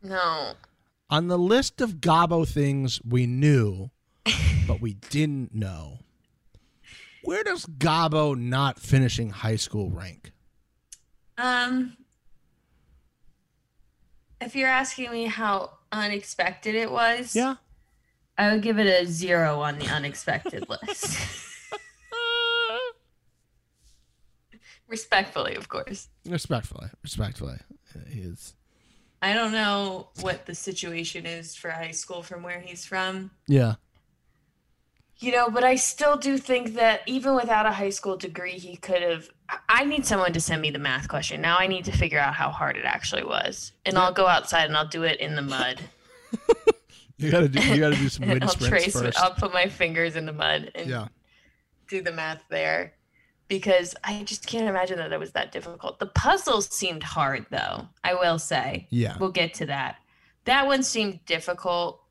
No. On the list of Gabo things we knew, but we didn't know, where does Gabo not finishing high school rank? Um, if you're asking me how unexpected it was, Yeah. I would give it a zero on the unexpected <laughs> list. <laughs> Respectfully, of course. Respectfully, respectfully, he is. I don't know what the situation is for high school from where he's from. Yeah, You know, but I still do think that even without a high school degree, he could have. I- I need someone to send me the math question. Now I need to figure out how hard it actually was. And I'll go outside and I'll do it in the mud. <laughs> you gotta do. You gotta do some and <laughs> wind I'll sprints trace first. I'll put my fingers in the mud and Yeah, do the math there. Because I just can't imagine that it was that difficult. The puzzle seemed hard, though, I will say. yeah. We'll get to that. That one seemed difficult.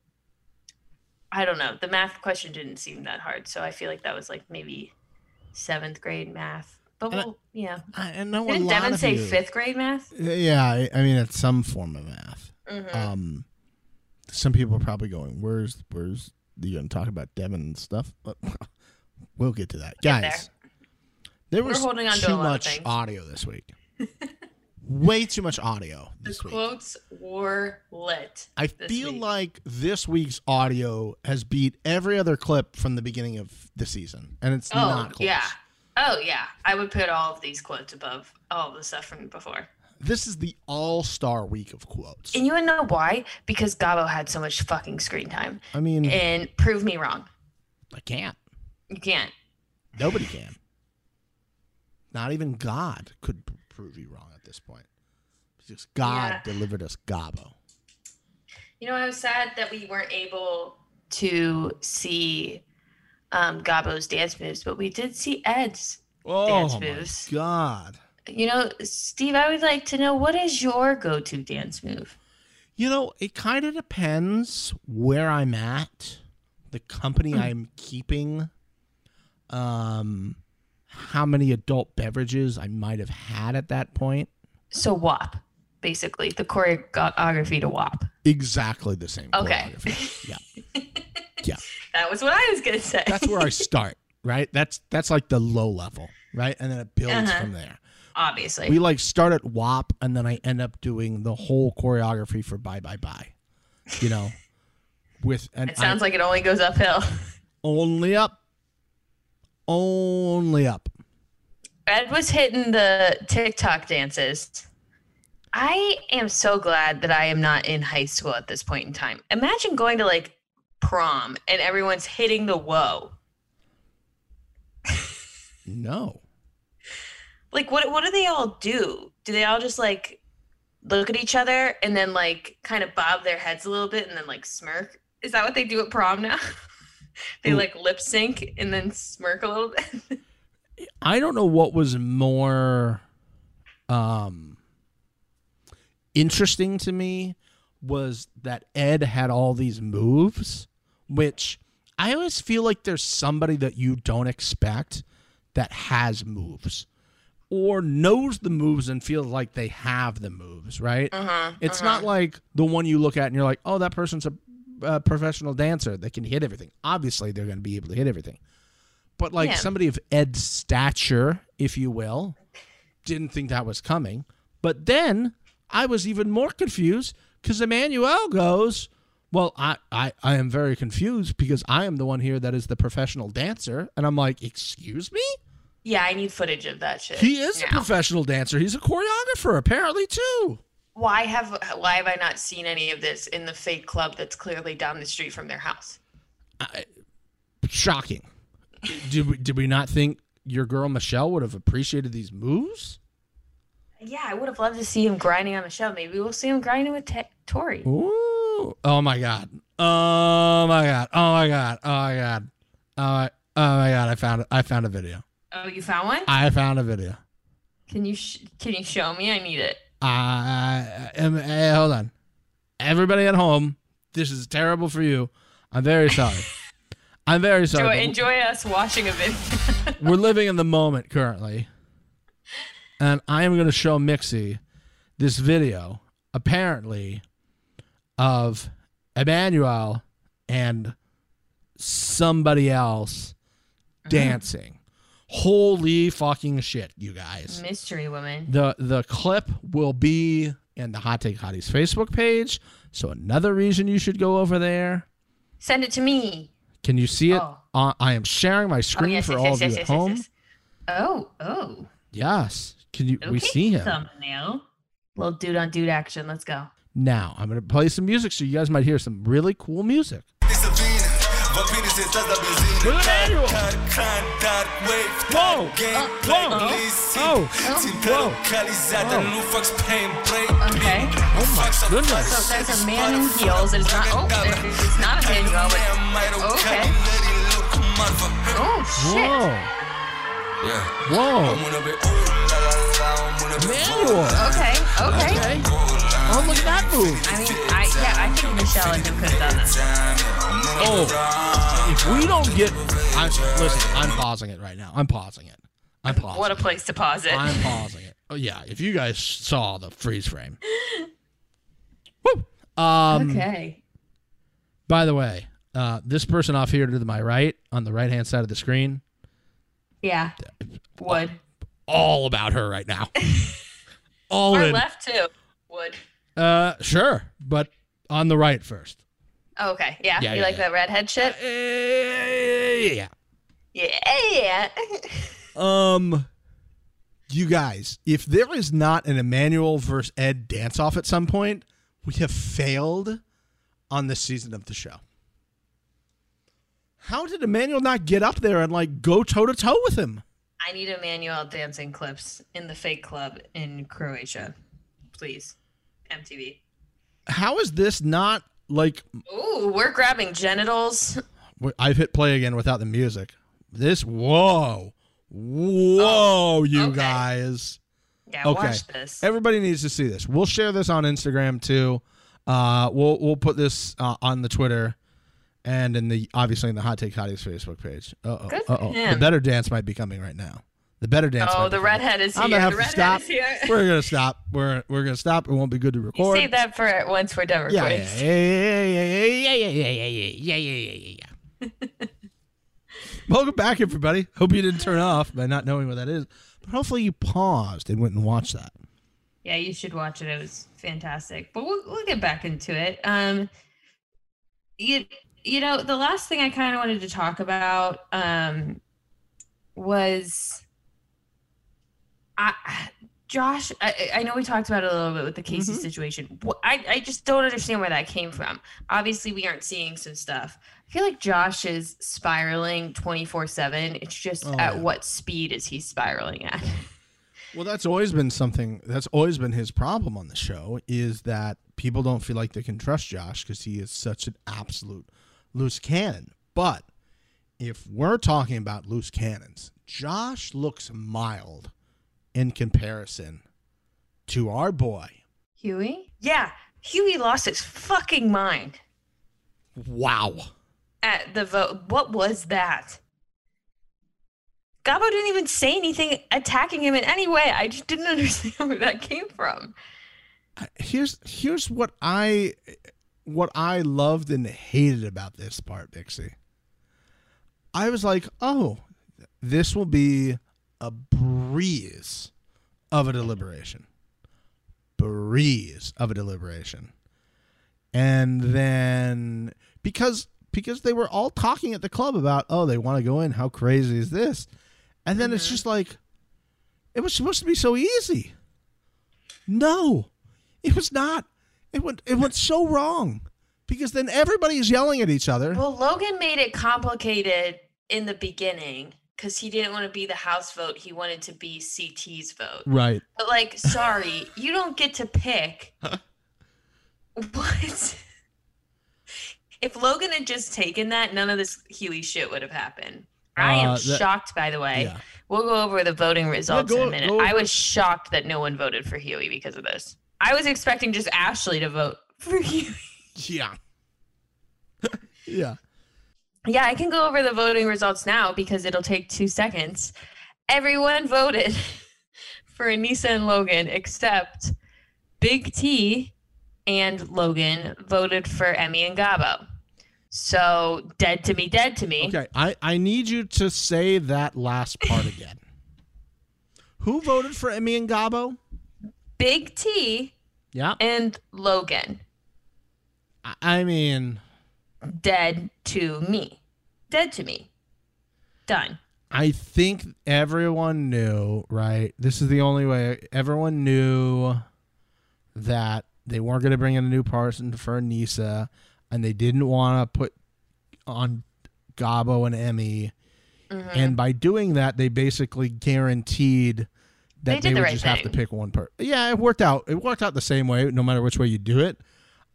I don't know. The math question didn't seem that hard. So I feel like that was like maybe seventh grade math. But And we'll, yeah. I, I know a Didn't Devin say you- fifth grade math? Yeah, I, I mean it's some form of math. hmm Um, some people are probably going, "Where's where's you going to talk about Devin and stuff?" But <laughs> we'll get to that, guys. There was too much audio this week. <laughs> Way too much audio the this week. quotes were lit. I feel week. like this week's audio has beat every other clip from the beginning of the season, and it's Oh, not close. yeah. Oh, yeah. I would put all of these quotes above all the stuff from before. This is the all-star week of quotes. And you wanna know why? Because Gabo had so much fucking screen time. I mean, And prove me wrong. I can't. You can't. Nobody can. Not even God could p- prove you wrong at this point. Because God Yeah. delivered us Gabo. You know, I was sad that we weren't able to see um, Gabo's dance moves, but we did see Ed's. Oh Dance my moves. god. You know, Steve, I would like to know what is your go-to dance move? You know, it kind of depends where I'm at, the company I'm keeping, um, how many adult beverages I might have had at that point. So WAP, basically the choreography to WAP. Exactly the same. Okay. Yeah. <laughs> Yeah. That was what I was gonna say. That's where I start, right? That's that's like the low level, right? And then it builds Uh-huh. from there. Obviously. We like start at WAP and then I end up doing the whole choreography for Bye Bye Bye. You know, with and it sounds like it only goes uphill. <laughs> only up, only up. Ed was hitting the TikTok dances. I am so glad that I am not in high school at this point in time. Imagine going to like prom and everyone's hitting the whoa. No. Like what what do they all do? Do they all just like look at each other and then like kind of bob their heads a little bit and then like smirk? Is that what they do at prom now? <laughs> they like lip sync and then smirk a little bit. <laughs> I don't know what was more um interesting to me was that Ed had all these moves, which I always feel like there's somebody that you don't expect that has moves or knows the moves and feels like they have the moves, right? uh-huh. It's not like the one you look at and you're like, oh, that person's a, a professional dancer. They can hit everything. Obviously, they're going to be able to hit everything. But like Yeah. somebody of Ed's stature, if you will, didn't think that was coming. But then I was even more confused because Emanuel goes, well, I, I, I am very confused because I am the one here that is the professional dancer. And I'm like, excuse me? Yeah, I need footage of that shit. He is a professional dancer. He's a choreographer, apparently, too. why have why have I not seen any of this in the fake club that's clearly down the street from their house? shocking. did we did we not think your girl Michelle would have appreciated these moves? Yeah, I would have loved to see him grinding on the show. Maybe we'll see him grinding with Tori. Ooh! Oh my god! Oh my god! Oh my god! Oh my god! Oh my, oh my god! I found! I found a video. Oh, you found one? I found a video. Can you sh- can you show me? I need it. I am. Hey, hold on. Everybody at home, this is terrible for you. I'm very sorry. <laughs> I'm very sorry. but enjoy us watching a video. <laughs> We're living in the moment currently. And I am going to show Mixie this video, apparently, of Emanuel and somebody else mm-hmm. dancing. Holy fucking shit, you guys. Mystery woman. The the clip will be in the Hot Take Hotties Facebook page. So another reason you should go over there. Send it to me. Can you see it? Oh. Uh, I am sharing my Oh, screen yes, for yes, all yes, of you at home. Oh, oh. Yes. Can you we see him? Thumbnail. Little dude on dude action. Let's go. Now I'm gonna play some music so you guys might hear some really cool music. Emanuel! Whoa! Uh, whoa! Oh! Whoa! Okay. Oh my goodness! So there's a man in heels. It's not. Oh, it's not a Manuel, but okay. Oh shit. Whoa! Whoa! Emanuel! Okay. Okay. Okay. Oh, look at that move! I mean, I yeah, I think Michelle and him could have done this. Oh! If we don't get, I, listen, I'm pausing it right now. I'm pausing it. I'm pausing. What a place to pause it. I'm pausing it. Oh yeah, if you guys saw the freeze frame. Woo! Um, okay. By the way, uh, this person off here to my right, on the right hand side of the screen, Yeah. Wood. all about her right now. <laughs> all Or in. left too. Wood. Uh, sure, but on the right first. Oh, okay. Yeah. Yeah, you yeah, like yeah. that redhead shit? Uh, yeah. Yeah. <laughs> Um, you guys, if there is not an Emanuel versus Ed dance off at some point, we have failed on this season of the show. How did Emanuel not get up there and like go toe to toe with him? I need Emanuel dancing clips in the fake club in Croatia. Please. MTV. How is this not like Ooh, we're grabbing genitals. I've hit play again without the music. This whoa, whoa, you okay. guys. Yeah, Okay. watch this. Everybody needs to see this. We'll share this on Instagram too. Uh, we'll we'll put this uh, on the Twitter and in the obviously in the Hot Take Hotties Facebook page. Uh oh. Uh oh. The better dance might be coming right now. The better dance. Oh, the redhead is I'm here. gonna have the to stop. We're gonna stop. We're we're gonna stop. It won't be good to record. You save that for once we're done recording. yeah, yeah, yeah, yeah, yeah, yeah, yeah, yeah, yeah, yeah, yeah, yeah, yeah. Welcome back, everybody. Hope you didn't turn off by not knowing what that is, but hopefully you paused and went and watched that. Yeah, you should watch it. It was fantastic. But we'll, we'll get back into it. Um, you you know the last thing I kind of wanted to talk about um was I <sighs> Josh. I, I know we talked about it a little bit with the Kaycee Mhm. situation. I I just don't understand where that came from. Obviously, we aren't seeing some stuff. I feel like Josh is spiraling twenty four seven. It's just Oh, at yeah. what speed is he spiraling at? <laughs> Well, that's always been something. That's always been his problem on the show is that people don't feel like they can trust Josh because he is such an absolute loose cannon. But if we're talking about loose cannons, Josh looks mild in comparison to our boy. Hughie? Yeah, Hughie lost his fucking mind Wow. at the vote. What was that? Gabo didn't even say anything attacking him in any way. I just didn't <laughs> understand where that came from. Here's here's what I what I loved and hated about this part, Mixie. I was like, oh, this will be a breeze of a deliberation. Breeze of a deliberation. And then because because they were all talking at the club about, oh, they want to go in, how crazy is this? And then it's mm-hmm. just like it was supposed to be so easy. No. It was not. It went it went so wrong. Because then everybody is yelling at each other. Well, Logan made it complicated in the beginning because he didn't want to be the House vote. He wanted to be CT's vote. Right. But, like, sorry, you don't get to pick. what? <laughs> If Logan had just taken that, none of this Hughie shit would have happened. I am Uh, that- shocked, by the way. Yeah. We'll go over the voting results go- in a minute. go I was shocked that no one voted for Hughie because of this. I was expecting just Ashley to vote for <laughs> Hughie. Yeah. <laughs> yeah. Yeah, I can go over the voting results now because it'll take two seconds. Everyone voted <laughs> for Anissa and Logan except Big T and Logan voted for Emy and Gabo. So dead to me, dead to me. Okay. I, I need you to say that last part <laughs> again. Who voted for Emy and Gabo? Big T Yeah. and Logan I- I mean, dead to me. Dead to me. Done. I think everyone knew, right? This is the only way. Everyone knew that they weren't going to bring in a new person for Nisa, and they didn't want to put on Gabo and Emy. Mm-hmm. And by doing that, they basically guaranteed that they, the would right just have to pick one person. Yeah, it worked out. It worked out the same way, no matter which way you do it.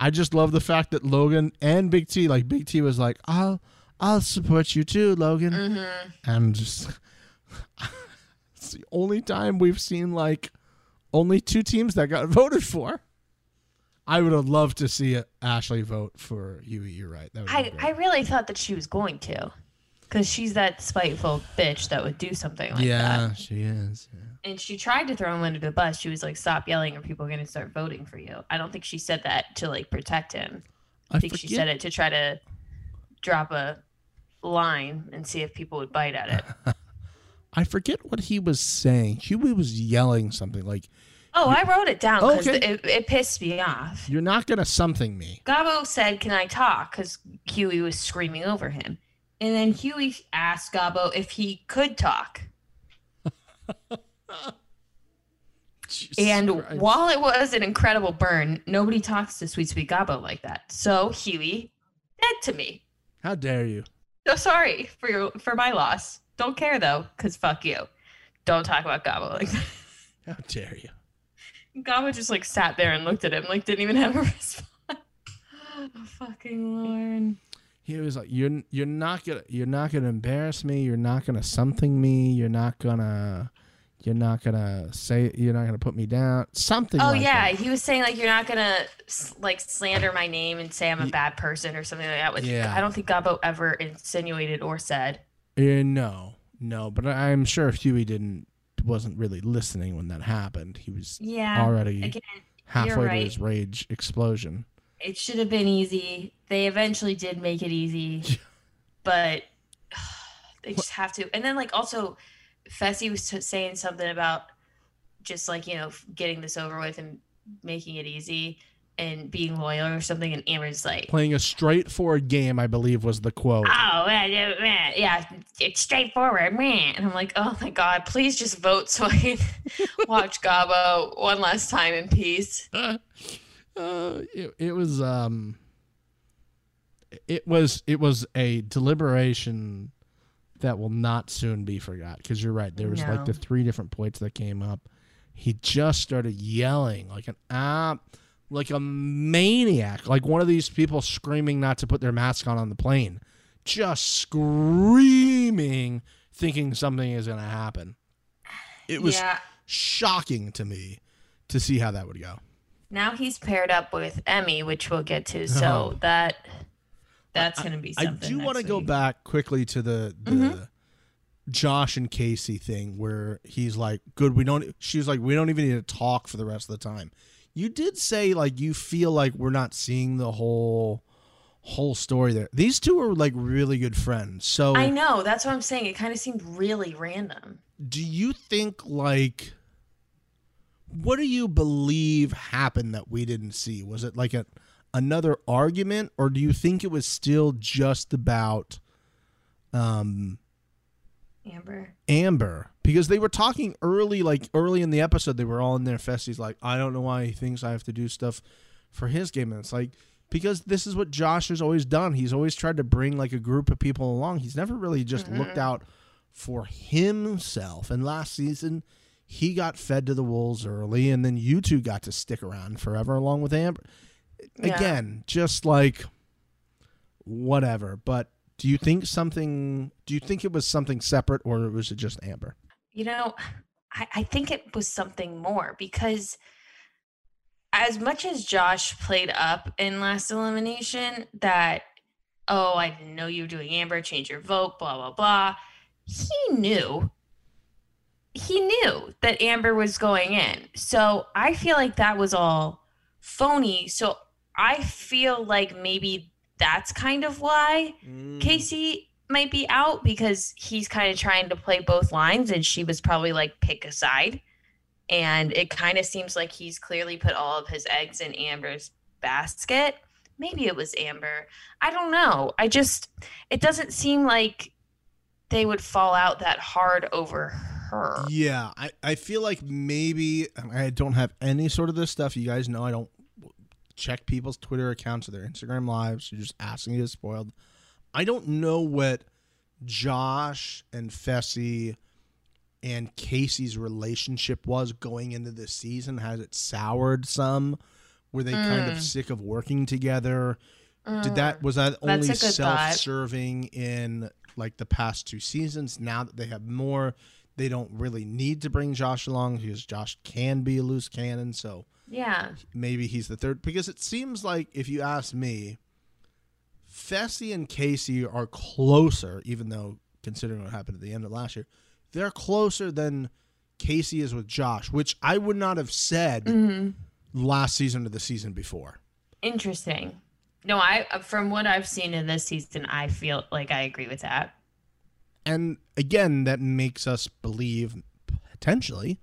I just love the fact that Logan and Big T, like Big T, was like, "I'll, I'll support you too, Logan." Mm-hmm. and just <laughs> it's the only time we've seen like only two teams that got <laughs> voted for. I would have loved to see Ashley vote for Hughie. You're right. That I. I really thought that she was going to. Because she's that spiteful bitch that would do something like that. yeah, she is. Yeah. And she tried to throw him under the bus. She was like, stop yelling or people are going to start voting for you. I don't think she said that to like protect him. I think she said it to try to drop a line and see if people would bite at it. <laughs> I forget what he was saying. Hughie was yelling something like, Oh, I wrote it down because Okay. it, it pissed me off. "You're not gonna something me." Gabo said, Can I talk? Because Hughie was screaming over him. And then Hughie asked Gabo if he could talk. <laughs> <laughs> And Christ. while it was an incredible burn, nobody talks to Sweet Sweet Gabo like that. So Hughie, dead to me. how dare you? So sorry for your for my loss. Don't care though, cause fuck you. Don't talk about Gabo like that. <laughs> How dare you? Gabo just like sat there and looked at him, like didn't even have a <laughs> response. oh, fucking Lord. he was like, "You're you're not gonna you're not gonna embarrass me. You're not gonna something me. You're not gonna." You're not gonna say. You're not gonna put me down. Something. Oh like yeah, that. he was saying like you're not gonna like slander my name and say I'm a bad person or something like that. Which Yeah. I don't think Gabo ever insinuated or said. Uh, no, no, but I'm sure Hughie didn't wasn't really listening when that happened. He was Yeah. already Again, halfway to his rage explosion. it should have been easy. They eventually did make it easy, <laughs> but <sighs> they just have to. And then like also, Fessy was t- saying something about just like you know getting this over with and making it easy and being loyal or something. And Amber's like, Playing a straightforward game, I believe, was the quote. Oh, uh, uh, yeah, it's straightforward, man. And I'm like, oh my god, please just vote so I can <laughs> watch Gabo one last time in peace. <laughs> uh, it, it was um it was it was a deliberation that will not soon be forgot because you're right there was like the three different points that came up he just started yelling like an ah like a maniac like one of these people screaming not to put their mask on on the plane just screaming thinking something is going to happen it was yeah. shocking to me to see how that would go Now he's paired up with Emy, which we'll get to. So <laughs> Oh. that that's going to be I do want to go back quickly to the the Mhm. Josh and Kaycee thing where he's like, "Good, we don't." She's like, "We don't even need to talk for the rest of the time." You did say like you feel like we're not seeing the whole whole story there. These two are like really good friends. So I know. That's what I'm saying. It kind of seemed really random. do you think like what do you believe happened that we didn't see? Was it like a another argument or do you think it was still just about um Amber. Amber because they were talking early, like early in the episode, they were all in their festies, like, I don't know why he thinks I have to do stuff for his game. And it's like, because this is what Josh has always done. He's always tried to bring like a group of people along. He's never really just looked out for himself. And last season, he got fed to the wolves early, and then you two got to stick around forever along with Amber. Yeah. Again, just like whatever. But do you think something? Do you think it was something separate, or was it just Amber? You know, I, I think it was something more because as much as Josh played up in last elimination that, oh, I didn't know you were doing Amber, change your vote, blah, blah, blah, he knew. He knew that Amber was going in. So I feel like that was all phony. So I feel like maybe that's kind of why mm. Kaycee might be out because he's kind of trying to play both lines and she was probably like pick a side. And it kind of seems like he's clearly put all of his eggs in Amber's basket. Maybe it was Amber. I don't know. I just it doesn't seem like they would fall out that hard over her. Yeah, I, I feel like maybe I don't have any sort of this stuff. You guys know I don't check people's Twitter accounts or their Instagram lives. You're just asking to get spoiled. I don't know what Josh and Fessy and Kaycee's relationship was going into this season. Has it soured some? Were they kind of Mm. sick of working together? Did that was that Mm. Only a good thought. self-serving in like the past two seasons? Now that they have more, they don't really need to bring Josh along because Josh can be a loose cannon. So Yeah. maybe he's the third. Because it seems like if you ask me, Fessy and Kaycee are closer, even though considering what happened at the end of last year, they're closer than Kaycee is with Josh, which I would not have said hmm last season or the season before. Interesting. No, I from what I've seen in this season, I feel like I agree with that. And again, that makes us believe potentially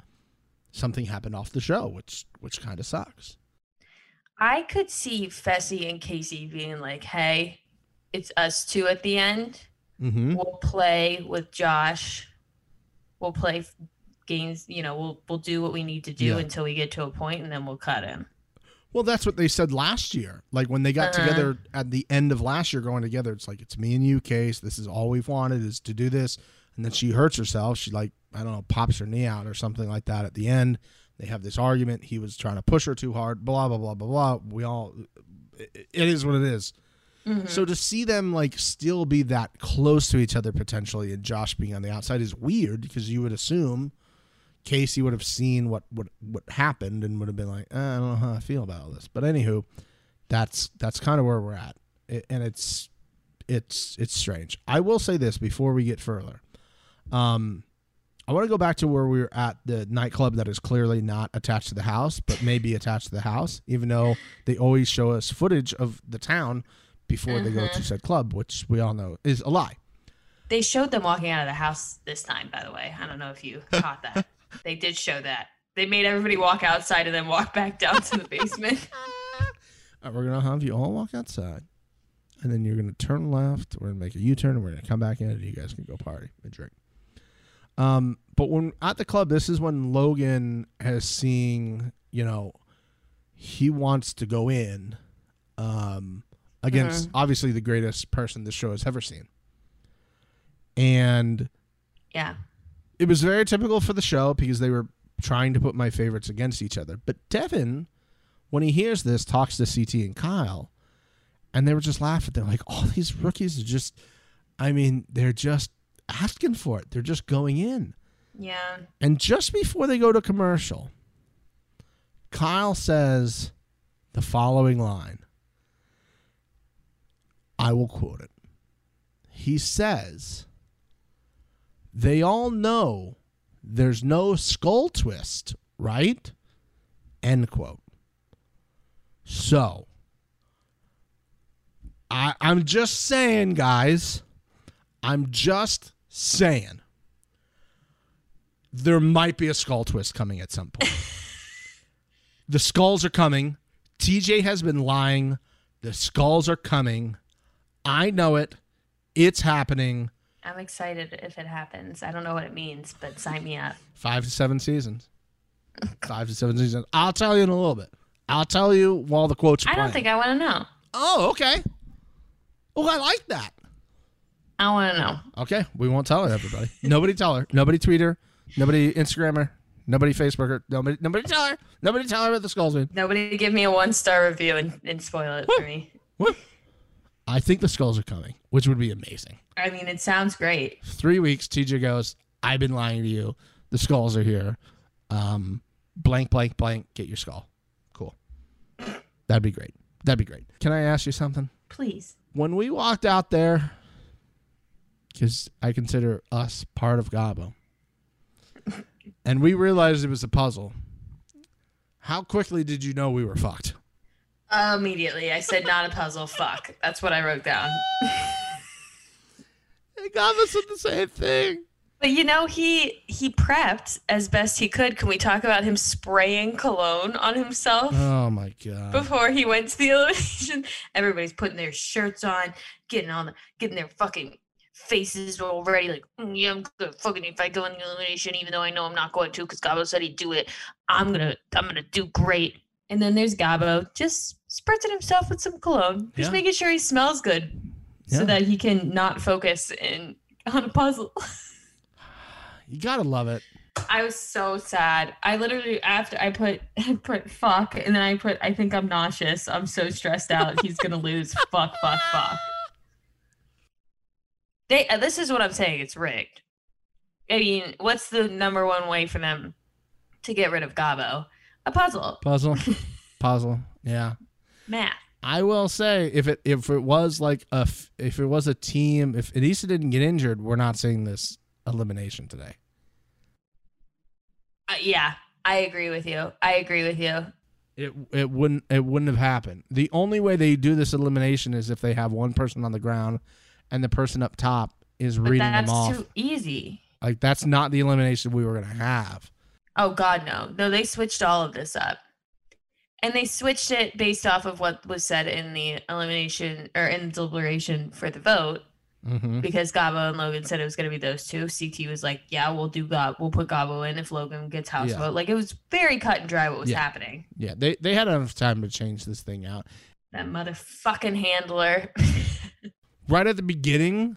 something happened off the show, which which kind of sucks. I could see Fessy and Kaycee being like, "Hey, it's us two at the end. Mm-hmm. We'll play with Josh. We'll play games. You know, we'll we'll do what we need to do Yeah. until we get to a point, and then we'll cut him." Well, that's what they said last year. Like when they got Uh-huh. together at the end of last year, going together, it's like it's me and you, Case. This is all we've wanted is to do this. And then she hurts herself. She like I don't know, pops her knee out or something like that. At the end, they have this argument. He was trying to push her too hard. Blah blah blah blah blah. We all. It, it is what it is. So to see them like still be that close to each other potentially, and Josh being on the outside is weird because you would assume Kaycee would have seen what what what happened and would have been like, eh, I don't know how I feel about all this. But anywho, that's that's kind of where we're at, it, and it's it's it's strange. I will say this before we get further. Um, I want to go back to where we were at the nightclub that is clearly not attached to the house, but may be attached to the house, even though they always show us footage of the town before they go to said club, which we all know is a lie. They showed them walking out of the house this time, by the way. I don't know if you <laughs> caught that. they did show that. They made everybody walk outside and then walk back down to the basement. <laughs> All right, we're gonna have you all walk outside, and then you're gonna turn left. We're gonna make a U-turn, and we're gonna come back in, and you guys can go party and drink. Um, but when at the club, this is when Logan has seen, you know, he wants to go in, um, against obviously the greatest person this show has ever seen, and Yeah. it was very typical for the show because they were trying to put my favorites against each other. But Devin, when he hears this, talks to CT and Kyle, and they were just laughing. They're like, all these rookies are just, I mean, they're just asking for it. They're just going in. Yeah. And just before they go to commercial, Kyle says the following line. I will quote it. He says, They all know there's no skull twist, right? End quote. So, I, I'm just saying, guys, I'm just saying there might be a skull twist coming at some point. <laughs> the skulls are coming. TJ has been lying. The skulls are coming. I know it. It's happening. I'm excited if it happens. I don't know what it means, but sign me up. Five to seven seasons. Five to seven seasons. I'll tell you in a little bit. I'll tell you while the quotes I don't playing. think I want to know. Oh, okay. Oh, I like that. I want to know. Okay, we won't tell her, everybody. nobody tell her. Nobody tweet her. Nobody Instagram her. Nobody Facebook her. Nobody, nobody tell her. Nobody tell her about the skulls mean. Nobody give me a one star review and, and spoil it for me. Woo. I think the skulls are coming, which would be amazing. I mean, it sounds great. Three weeks, TJ goes, I've been lying to you. The skulls are here. Um, blank, blank, blank. Get your skull. Cool. That'd be great. That'd be great. Can I ask you something? Please. When we walked out there, because I consider us part of Gabo, and we realized it was a puzzle, how quickly did you know we were fucked? Immediately, I said not a puzzle. Fuck. That's what I wrote down. <laughs> Gabo said the same thing. But you know, he he prepped as best he could. Can we talk about him spraying cologne on himself? Oh my god. before he went to the <laughs> elimination. Everybody's putting their shirts on, getting on, the, getting their fucking faces all ready. Like, "Mm, yeah, I'm gonna fucking if I go in the elimination, even though I know I'm not going to, because Gabo said he'd do it. I'm gonna, I'm gonna do great. And then there's Gabo, just spritzing himself with some cologne, just Yeah. making sure he smells good, Yeah. so that he can not focus in on a puzzle. You gotta love it. I was so sad. I literally after I put <laughs> I put fuck and then I put I think I'm nauseous. I'm so stressed out. He's gonna lose. fuck, fuck, fuck. They uh, this is what I'm saying. It's rigged. I mean, what's the number one way for them to get rid of Gabo? A puzzle. Puzzle. <laughs> Puzzle. Yeah. Math. I will say if it if it was like a if it was a team if Anissa didn't get injured, we're not seeing this elimination today. Uh, yeah, I agree with you. I agree with you. It it wouldn't it wouldn't have happened. The only way they do this elimination is if they have one person on the ground and the person up top is But reading them off. that's too easy. Like that's not the elimination we were gonna have. Oh God, no. No, they switched all of this up. And they switched it based off of what was said in the elimination or in the deliberation for the vote Mm-hmm. because Gabo and Logan said it was going to be those two. CT was like, "Yeah, we'll do Gabo. We'll put Gabo in if Logan gets house Yeah. vote." Like it was very cut and dry what was Yeah. happening. Yeah, they they had enough time to change this thing out. That motherfucking handler. <laughs> right at the beginning,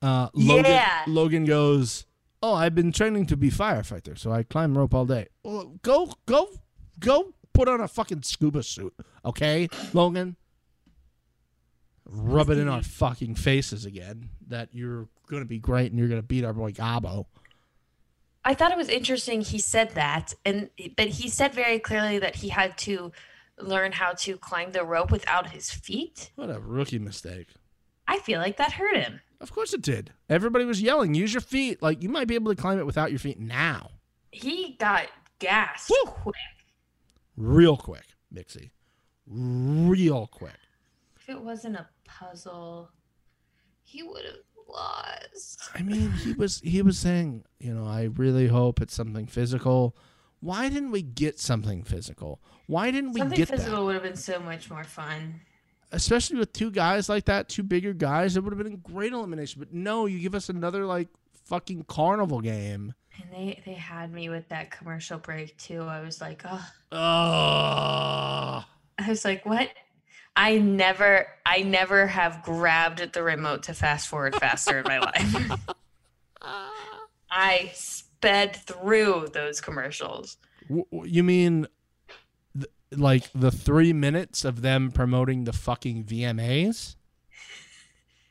uh, Logan, Yeah. Logan goes, "Oh, I've been training to be firefighter, so I climb rope all day." Well, go, go, go! Put on a fucking scuba suit, okay, Logan. rub it in our <laughs> fucking faces again that you're gonna be great and you're gonna beat our boy Gabo. I thought it was interesting he said that, and but he said very clearly that he had to learn how to climb the rope without his feet. What a rookie mistake. I feel like that hurt him. Of course it did. Everybody was yelling, use your feet. Like you might be able to climb it without your feet now. He got gassed Woo! quick. Real quick, Mixie. Real quick. If it wasn't a puzzle, he would have lost. I mean, he was he was saying, you know, I really hope it's something physical. Why didn't we get something physical? Why didn't we get Something physical that? would have been so much more fun. Especially with two guys like that, two bigger guys, it would have been a great elimination. But no, you give us another like fucking carnival game. And they they had me with that commercial break too. I was like, oh, Ugh. I was like, what? I never, I never have grabbed at the remote to fast forward faster in my life. <laughs> I sped through those commercials. You mean th- like the three minutes of them promoting the fucking VMAs?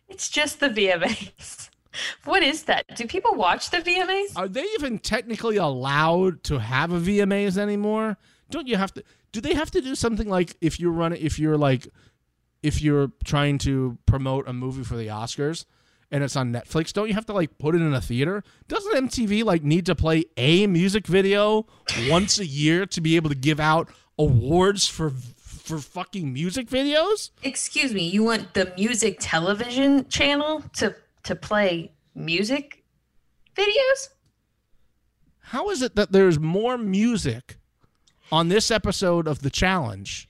It's just the VMAs. <laughs> What is that? Do people watch the VMAs? Are they even technically allowed to have a VMAs anymore? Don't you have to? Do they have to do something like if you're running, if you're like, if you're trying to promote a movie for the Oscars and it's on Netflix, don't you have to like put it in a theater? Doesn't MTV like need to play a music video once a year to be able to give out awards for for fucking music videos? Excuse me, you want the music television channel to to play music videos? How is it that there's more music on this episode of the challenge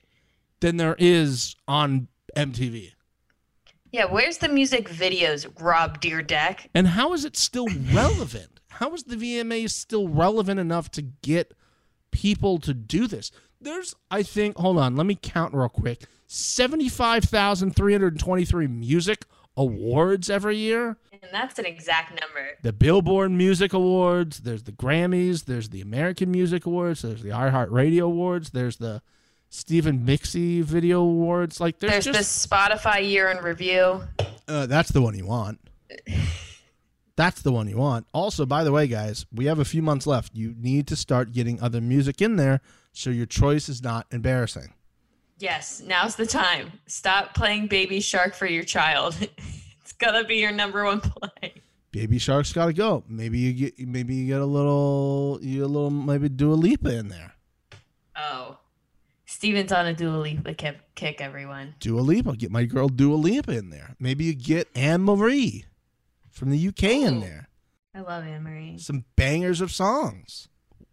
than there is on MTV? Yeah, where's the music videos, Rob Dyrdek? And how is it still relevant? How is the VMA still relevant enough to get people to do this? There's, I think, hold on, let me count real quick 75,323 music awards every year. And that's an exact number. The Billboard Music Awards, there's the Grammys, there's the American Music Awards, there's the iHeartRadio Awards, there's the Stephen Mixie Video Awards. Like, there's, There's just. the Spotify year in review. Uh, that's the one you want. <laughs> That's the one you want. Also, by the way, guys, we have a few months left. You need to start getting other music in there so your choice is not embarrassing. Yes, now's the time. Stop playing Baby Shark for your child. <laughs> it's gonna be your number one play. Baby Shark's got to go. Maybe you get maybe you get a little you a little maybe Dua Lipa in there. Oh, Steven's on a Dua Lipa kick, kick everyone. Dua Lipa, get my girl Dua Lipa in there. Maybe you get Anne Marie from the UK in oh. there. I love Anne Marie. Some bangers of songs.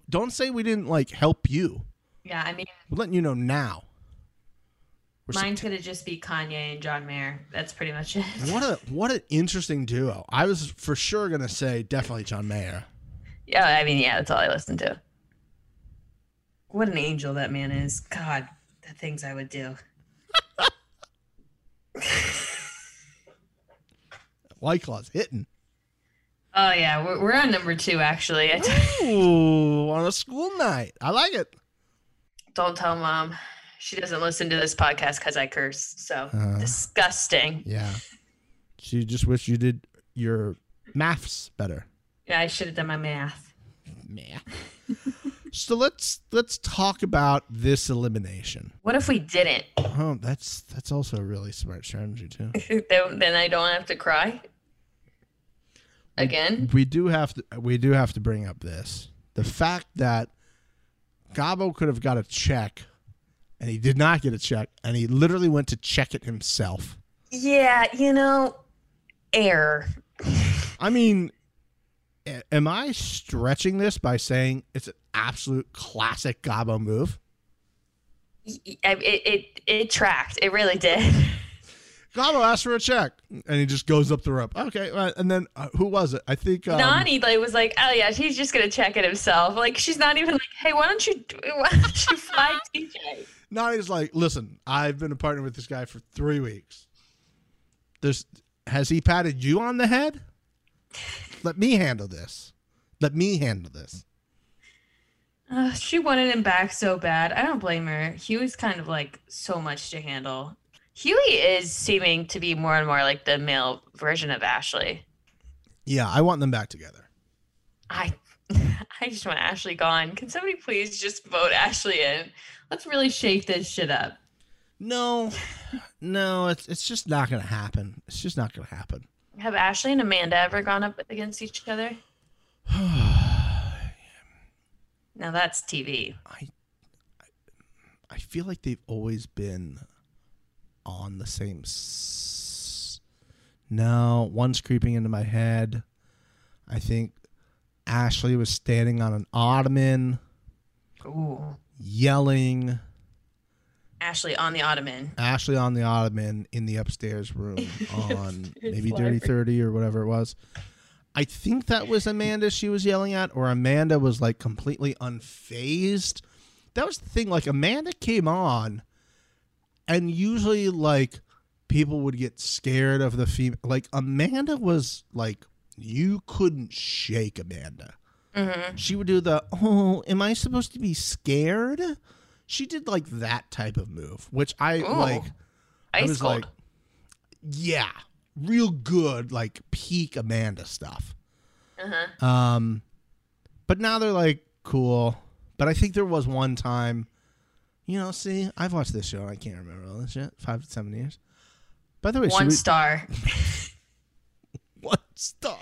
Don't say we didn't like help you. Yeah, I mean, We're letting you know now. We're mine's gonna just be Kanye and John Mayer. That's pretty much it. What a <laughs> what an interesting duo. I was for sure gonna say definitely John Mayer. Yeah, I mean, yeah, that's all I listen to. What an angel that man is. God, the things I would do. <laughs> White Claw's hitting. Oh yeah, we're, we're on number two actually. <laughs> Ooh, on a school night. I like it. don't tell mom. She doesn't listen to this podcast because I curse. So Uh. disgusting. Yeah. She just wish you did your maths better. Yeah, I should have done my math. Math. <laughs> so let's let's talk about this elimination. What if we didn't? Oh, that's that's also a really smart strategy too. <laughs> then, then I don't have to cry again. we do have to we do have to bring up this the fact that Gabo could have got a check and he did not get a check and he literally went to check it himself. Yeah, you know, error. I mean, am I stretching this by saying it's an absolute classic Gabo move? It, it, it tracked. It really did. <laughs> Gabo asked for a check and he just goes up the rope. Okay, and then uh, who was it? I think um, Nany like was like, oh yeah, he's just gonna check it himself. Like she's not even like, hey, why don't you <laughs> why don't you fly <laughs> TJ? Nany's like, listen, I've been a partner with this guy for three weeks. There's, has he patted you on the head? Let me handle this. Let me handle this. Uh, she wanted him back so bad. I don't blame her. He was kind of like so much to handle. Hughie is seeming to be more and more like the male version of Ashley. Yeah, I want them back together. I <laughs> I just want Ashley gone. Can somebody please just vote Ashley in? Let's really shake this shit up. No, no, it's it's just not gonna happen. It's just not gonna happen. Have Ashley and Amanda ever gone up against each other? <sighs> now that's TV. I I feel like they've always been on the same. S- no, one's creeping into my head. I think Ashley was standing on an ottoman, Ooh. yelling. Ashley on the ottoman. Ashley on the ottoman in the upstairs room <laughs> on maybe. Dirty 30 or whatever it was. I think that was Amanda she was yelling at, or Amanda was like completely unfazed. That was the thing. Like, Amanda came on, and usually, like, people would get scared of the female. Like, Amanda was like, you couldn't shake Amanda. Mm-hmm. She would do the, oh, am I supposed to be scared? She did like that type of move, which I Ooh. like. I was cold. like, yeah, real good, like peak Amanda stuff. uh-huh. Um, but now they're like cool. But I think there was one time, you know, see, I've watched this show I can't remember all this shit. Five to seven years. By the way, One we- star. <laughs> one star.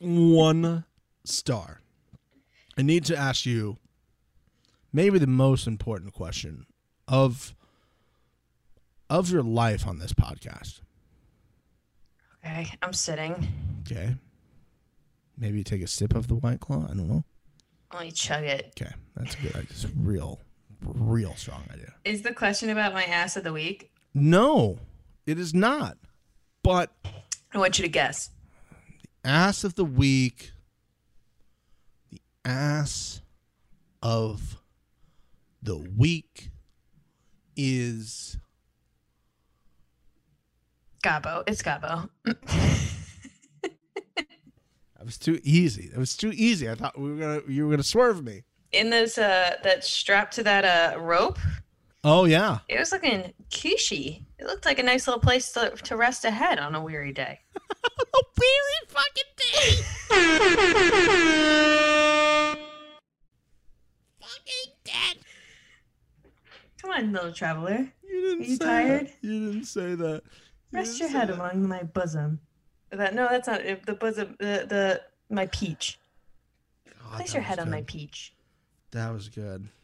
One star. I need to ask you maybe the most important question of of your life on this podcast. Okay, I'm sitting. Okay. Maybe take a sip of the white claw. I don't know. Let me chug it. Okay, that's a good. A real, real strong idea. Is the question about my ass of the week? No, it is not. But I want you to guess. The ass of the week, the ass of the week is Gabo. It's Gabo. <laughs> that was too easy. That was too easy. I thought we were gonna you were gonna swerve me. In this uh that strap to that uh rope, Oh yeah. it was looking cushy. It looked like a nice little place to, to rest a head on a weary day. <laughs> A weary fucking day. <laughs> fucking dead. Come on, little traveler. You didn't Are you say tired? That. You didn't say that. You Rest your head that. among my bosom. That no, that's not it, the bosom. The the my peach. God, Place your head on my peach. That was good. <laughs>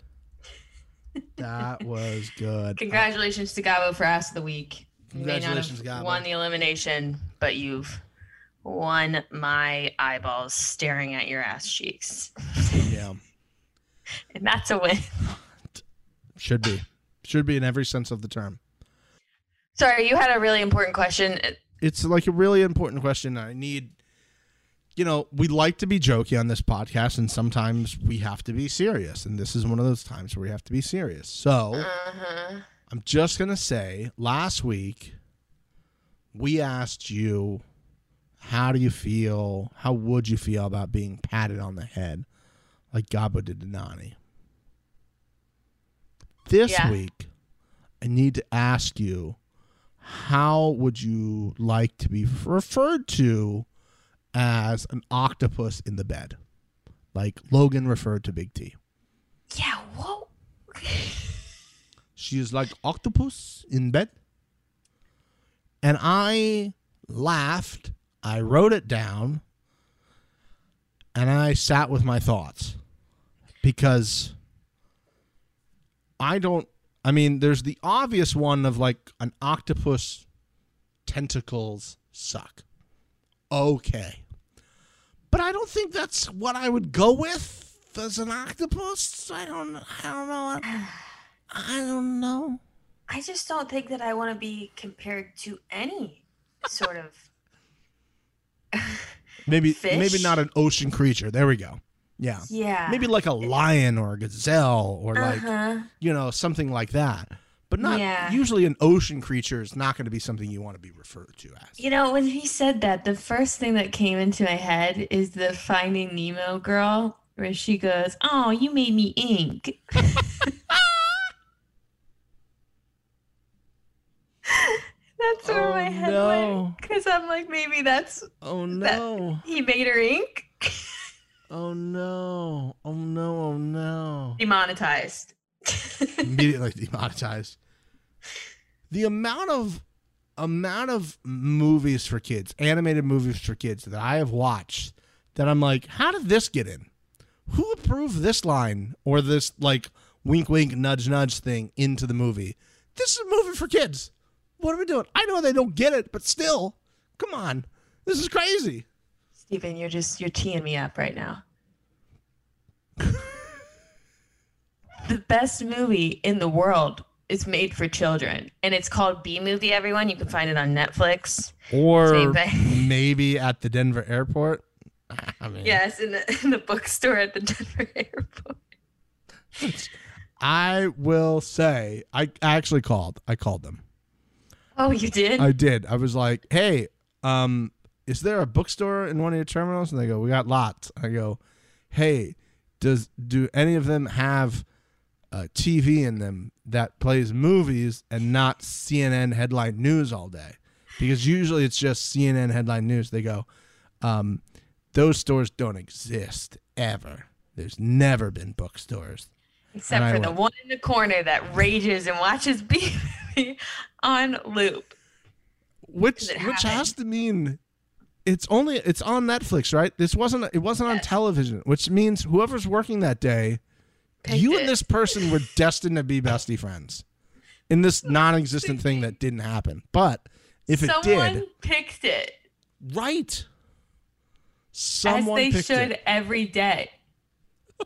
That was good. Congratulations to Gabo for ass of the week. You may not Congratulations, have Gabo. won the elimination, but you've won my eyeballs staring at your ass cheeks, Yeah. <laughs> and that's a win. Should be. Should be in every sense of the term. Sorry, you had a really important question. It's like a really important question. I need, you know, we like to be jokey on this podcast, and sometimes we have to be serious. And this is one of those times where we have to be serious. So Uh-huh. I'm just going to say last week, we asked you, how do you feel? How would you feel about being patted on the head like Gabo did to Nany? This Yeah. week, I need to ask you, how would you like to be referred to as an octopus in the bed? Like Logan referred to Big T. Yeah. Whoa. She is like octopus in bed. And I laughed. I wrote it down. And I sat with my thoughts. Because I don't I mean, there's the obvious one of like an octopus tentacles suck. Okay. But I don't think that's what I would go with as an octopus. I don't I don't know. I don't know. I just don't think that I want to be compared to any sort of. Maybe Fish? maybe not an ocean creature. There we go. Yeah. yeah. Maybe like a lion or a gazelle or like Uh-huh. you know something like that. But not Yeah. usually an ocean creature is not going to be something you want to be referred to as. You know, when he said that, the first thing that came into my head is the Finding Nemo girl, where she goes, "Oh, you made me ink." <laughs> That's where Oh, my head no. went. Because I'm like, maybe that's Oh That- no. he made her ink. <laughs> Oh no. Oh no. Oh no. Demonetized. <laughs> Immediately demonetized. The amount of amount of movies for kids, animated movies for kids that I have watched that I'm like, how did this get in? Who approved this line or this like wink wink nudge nudge thing into the movie? This is a movie for kids. What are we doing? I know they don't get it, but still, come on. This is crazy. Steven, you're just you're teeing me up right now. <laughs> the best movie in the world is made for children, and it's called Bee Movie. Everyone, you can find it on Netflix. Or thing. <laughs> maybe at the Denver airport. I mean, Yes, in the in the bookstore at the Denver <laughs> airport. I will say, I actually called. I called them. Oh, you did? I did. I was like, "Hey, um, is there a bookstore in one of your terminals?" And they go, "We got lots." I go, "Hey, does do any of them have a TV in them that plays movies and not CNN headline news all day?" Because usually it's just CNN headline news. They go, um, "Those stores don't exist ever. There's never been bookstores." Except for the one in the corner that rages and watches <laughs> B on loop. which which happened. has to mean it's only it's on Netflix, right? This wasn't it wasn't on television, which means whoever's working that day, Picked you it. and this person were destined to be bestie friends in this <laughs> non-existent thing that didn't happen. But if it Someone did, picked it. right? Someone as they should it. every day. <laughs>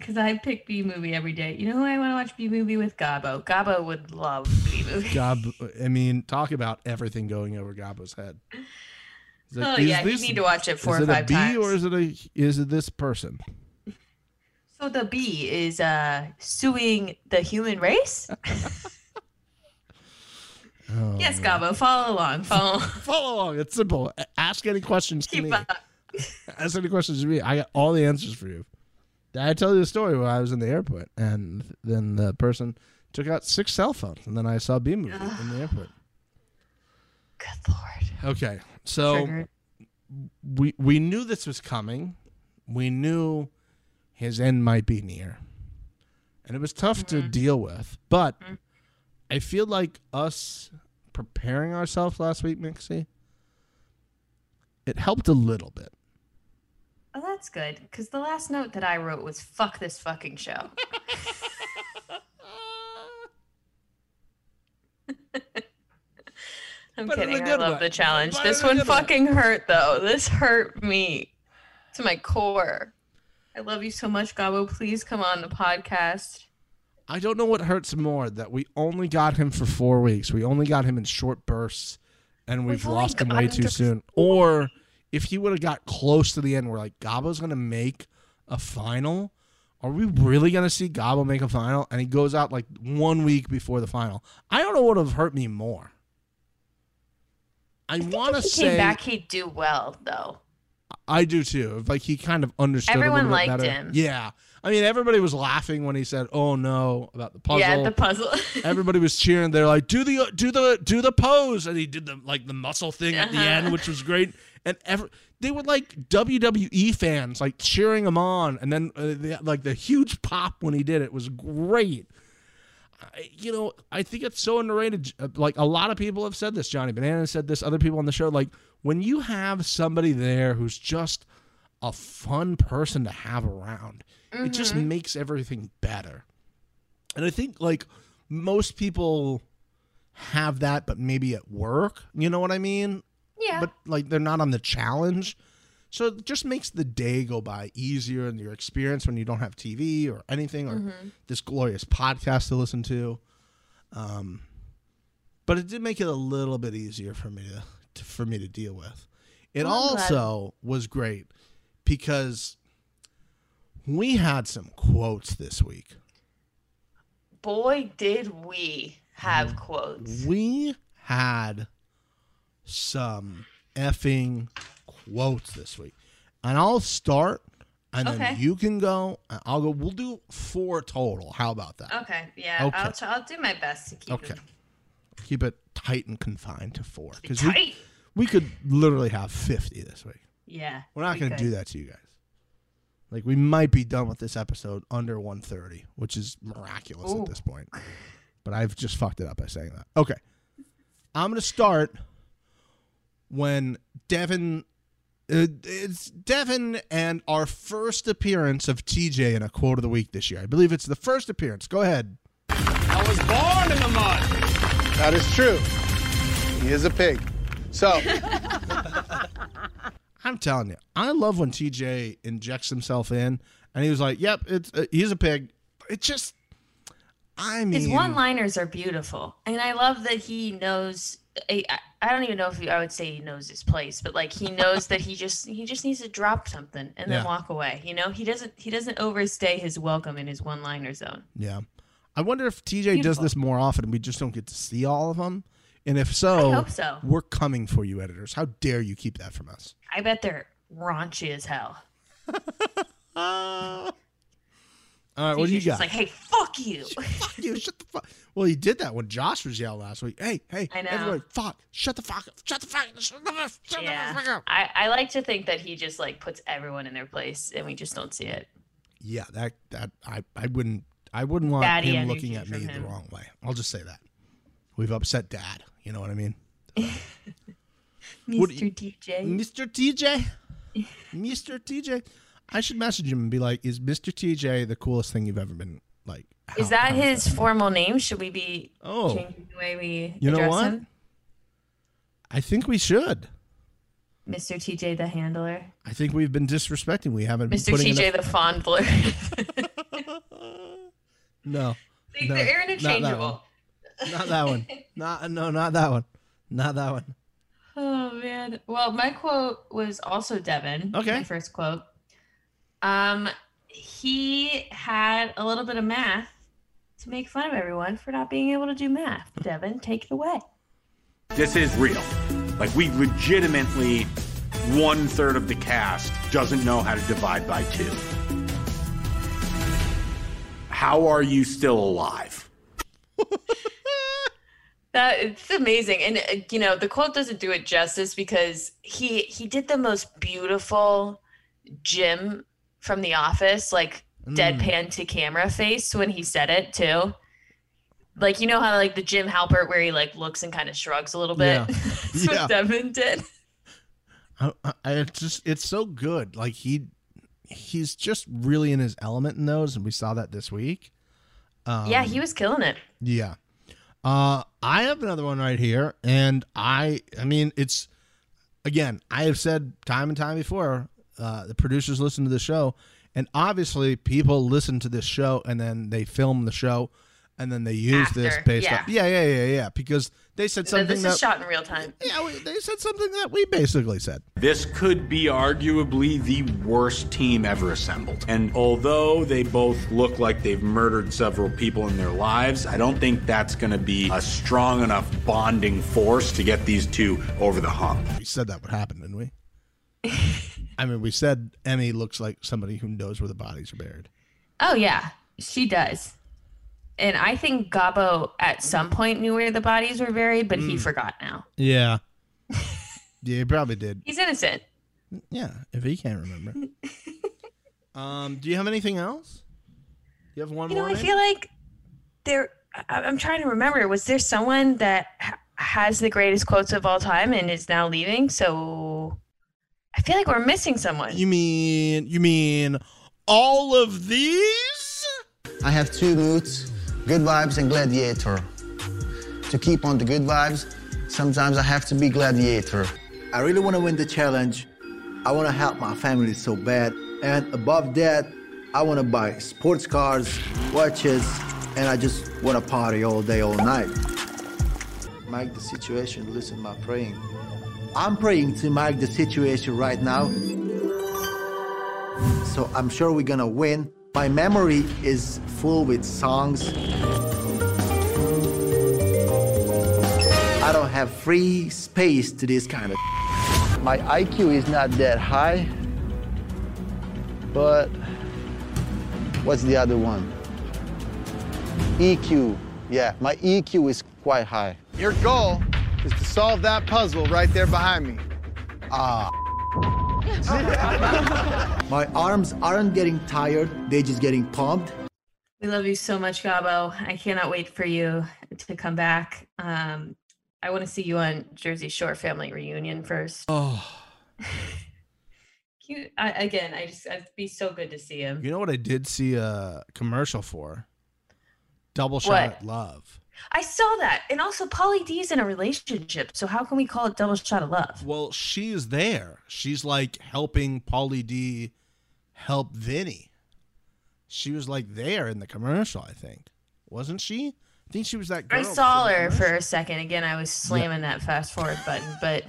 Because I pick Bee movie every day. You know who I want to watch Bee movie with? Gabo. Gabo would love Bee movie. <laughs> Gabo, I mean, talk about everything going over Gabo's head. Like, oh is yeah, this- you need to watch it four is or it a five B times. or is it a is it this person? so the B is uh suing the human race. <laughs> <laughs> Oh, yes. Gabo, follow along. Follow. along. Follow along. It's simple. Ask any questions to me. up. Ask any questions to me. I got all the answers for you. I tell you the story where I was in the airport and then the person took out six cell phones and then I saw Bee movie in the airport. Good lord. Okay, so Triggered. we we knew this was coming. We knew his end might be near, and it was tough to mm-hmm. deal with. But mm-hmm. I feel like us preparing ourselves last week, Mixie, it helped a little bit. Oh, that's good. Because the last note that I wrote was "fuck this fucking show." <laughs> I'm But kidding. I love way. the challenge. But This one fucking hurt though. This hurt me to my core. I love you so much, Gabo. Please come on the podcast. I don't know what hurts more that we only got him for four weeks. We only got him in short bursts, and we've We've lost him way him too to soon. Or if he would have got close to the end, we're like, Gabo's gonna make a final. Are we really gonna see Gabo make a final? And he goes out like one week before the final. I don't know what would have hurt me more. I, I want to say came back, he'd do well though. I do too. If, Like he kind of understood. Everyone liked better. him. Yeah, I mean everybody was laughing when he said, "Oh no" about the puzzle. Yeah, the puzzle. <laughs> everybody was cheering. They're like, "Do the do the do the pose," and he did the like the muscle thing at the Uh-huh. end, which was great. And ever they were like WWE fans, like cheering him on, and then uh, the, like the huge pop when he did it was great. I, you know, I think it's so underrated. Uh, Like a lot of people have said this. Johnny Banana said this. Other people on the show, like when you have somebody there who's just a fun person to have around, it just makes everything better. And I think like most people have that, but maybe at work. You know what I mean? Yeah. But like they're not on the challenge. So it just makes the day go by easier and your experience when you don't have TV or anything or this glorious podcast to listen to. Um, but it did make it a little bit easier for me to, to for me to deal with. It Well, I'm glad. also was great because we had some quotes this week. Boy, did we Mm-hmm. have quotes. We had some effing quotes this week. And I'll start and then you can go. and I'll go. We'll do four total. How about that? Okay, yeah, Okay. I'll I'll do my best to keep Okay. it Keep it tight and confined to four because we, we could literally have fifty this week. Yeah. We're not we going to do that to you guys. Like we might be done with this episode under 130, which is miraculous Ooh. at this point. But I've just fucked it up by saying that. Okay. I'm going to start when Devin uh, it's Devin and our first appearance of TJ in a quote of the week this year. I believe it's the first appearance. Go ahead. I was born in the mud. That is true. He is a pig. So, <laughs> I'm telling you, I love when TJ injects himself in, and he was like, "Yep, it's uh, he's a pig." It just, I mean, His one-liners are beautiful, and I love that he knows. I, I- don't even know if he, I would say he knows his place, but like he knows that he just he just needs to drop something and then Yeah. walk away. You know, he doesn't he doesn't overstay his welcome in his one-liner zone. yeah. I wonder if TJ does this more often, and we just don't get to see all of them. And if so, I hope so. we're coming for you, editors. How dare you keep that from us? I bet they're raunchy as hell. <laughs> All right, what do you got? like, hey, fuck you. <laughs> fuck you, shut the fuck. Well, he did that when Josh was yelling last week. Hey, hey, I know. everybody, fuck, shut the fuck up, shut the fuck, shut the fuck, shut the fuck yeah, up. I, I like to think that he just like puts everyone in their place, and we just don't see it. Yeah, that that I I wouldn't I wouldn't want Daddy him looking at me from the wrong way. I'll just say that we've upset Dad. You know what I mean, Mr. <laughs> What DJ. Mister TJ, Mister TJ. <laughs> I should message him and be like, "Is Mister TJ the coolest thing you've ever been like?" Is that how his formal name? Should we be Oh. changing the way we You know address what? him? I think we should. Mr. TJ the handler. I think we've been disrespecting. We haven't been Mr. TJ enough- the fondler. <laughs> No, They- no, They're not that one. interchangeable. Not that one. Not no, not that one. Not that one. Oh man. Well, my quote was also Devin. Okay. My first quote. Um, he had a little bit of math to make fun of everyone for not being able to do math. Devin, take it away. This is real. Like we legitimately, one third of the cast doesn't know how to divide by two. How are you still alive? <laughs> That it's amazing, and uh, you know the quote doesn't do it justice because he he did the most beautiful Jim from The Office, like Mm. deadpan to camera face when he said it too. Like you know how like the Jim Halpert where he like looks and kind of shrugs a little bit. Yeah. <laughs> That's Yeah. what Devin did. I, I, it's just it's so good. Like he he's just really in his element in those, and we saw that this week. Um, yeah, he was killing it. Yeah. Uh, I have another one right here, and I, I mean, it's again, I have said time and time before, uh, the producers listen to the show, and obviously people listen to this show and then they film the show, and then they use this based yeah. off, yeah, yeah, yeah, yeah, because they said something This that, is shot in real time. yeah, we, they said something that we basically said. This could be arguably the worst team ever assembled. And although they both look like they've murdered several people in their lives, I don't think that's going to be a strong enough bonding force to get these two over the hump. We said that would happen, didn't we? <laughs> I mean, we said Emy looks like somebody who knows where the bodies are buried. Oh yeah, she does. And I think Gabo at some point knew where the bodies were buried, but Mm. he forgot now. Yeah. <laughs> yeah, he probably did. He's innocent. Yeah, if he can't remember. <laughs> um, do you have anything else? You have one more? You know, more? I feel like there. I'm trying to remember. Was there someone that has the greatest quotes of all time and is now leaving? So I feel like we're missing someone. you mean you mean all of these? I have two moods good vibes and gladiator. To keep on the good vibes, sometimes I have to be gladiator. I really want to win the challenge. I want to help my family so bad. And above that, I want to buy sports cars, watches, and I just want to party all day, all night. Make the situation, listen my praying. I'm praying to make the situation right now. So I'm sure we're gonna win. My memory is full with songs. I don't have free space to this kind of. My IQ is not that high, but what's the other one? EQ. Yeah, my EQ is quite high. Your goal is to solve that puzzle right there behind me. Ah. <laughs> My arms aren't getting tired, they're just getting pumped. We love you so much, Gabo. I cannot wait for you to come back. Um, I want to see you on Jersey Shore family reunion first. Oh, <laughs> Cute. I, again, I just it'd be so good to see him. you know what I did see a commercial for? Double shot What? love. I saw that, and also Pauly D's in a relationship. So how can we call it double shot of love? Well, she's there. She's like helping Polly D help Vinny. She was like there in the commercial, I think. Wasn't she? I think she was that girl. I saw her for a second. Again, I was slamming that fast forward button, but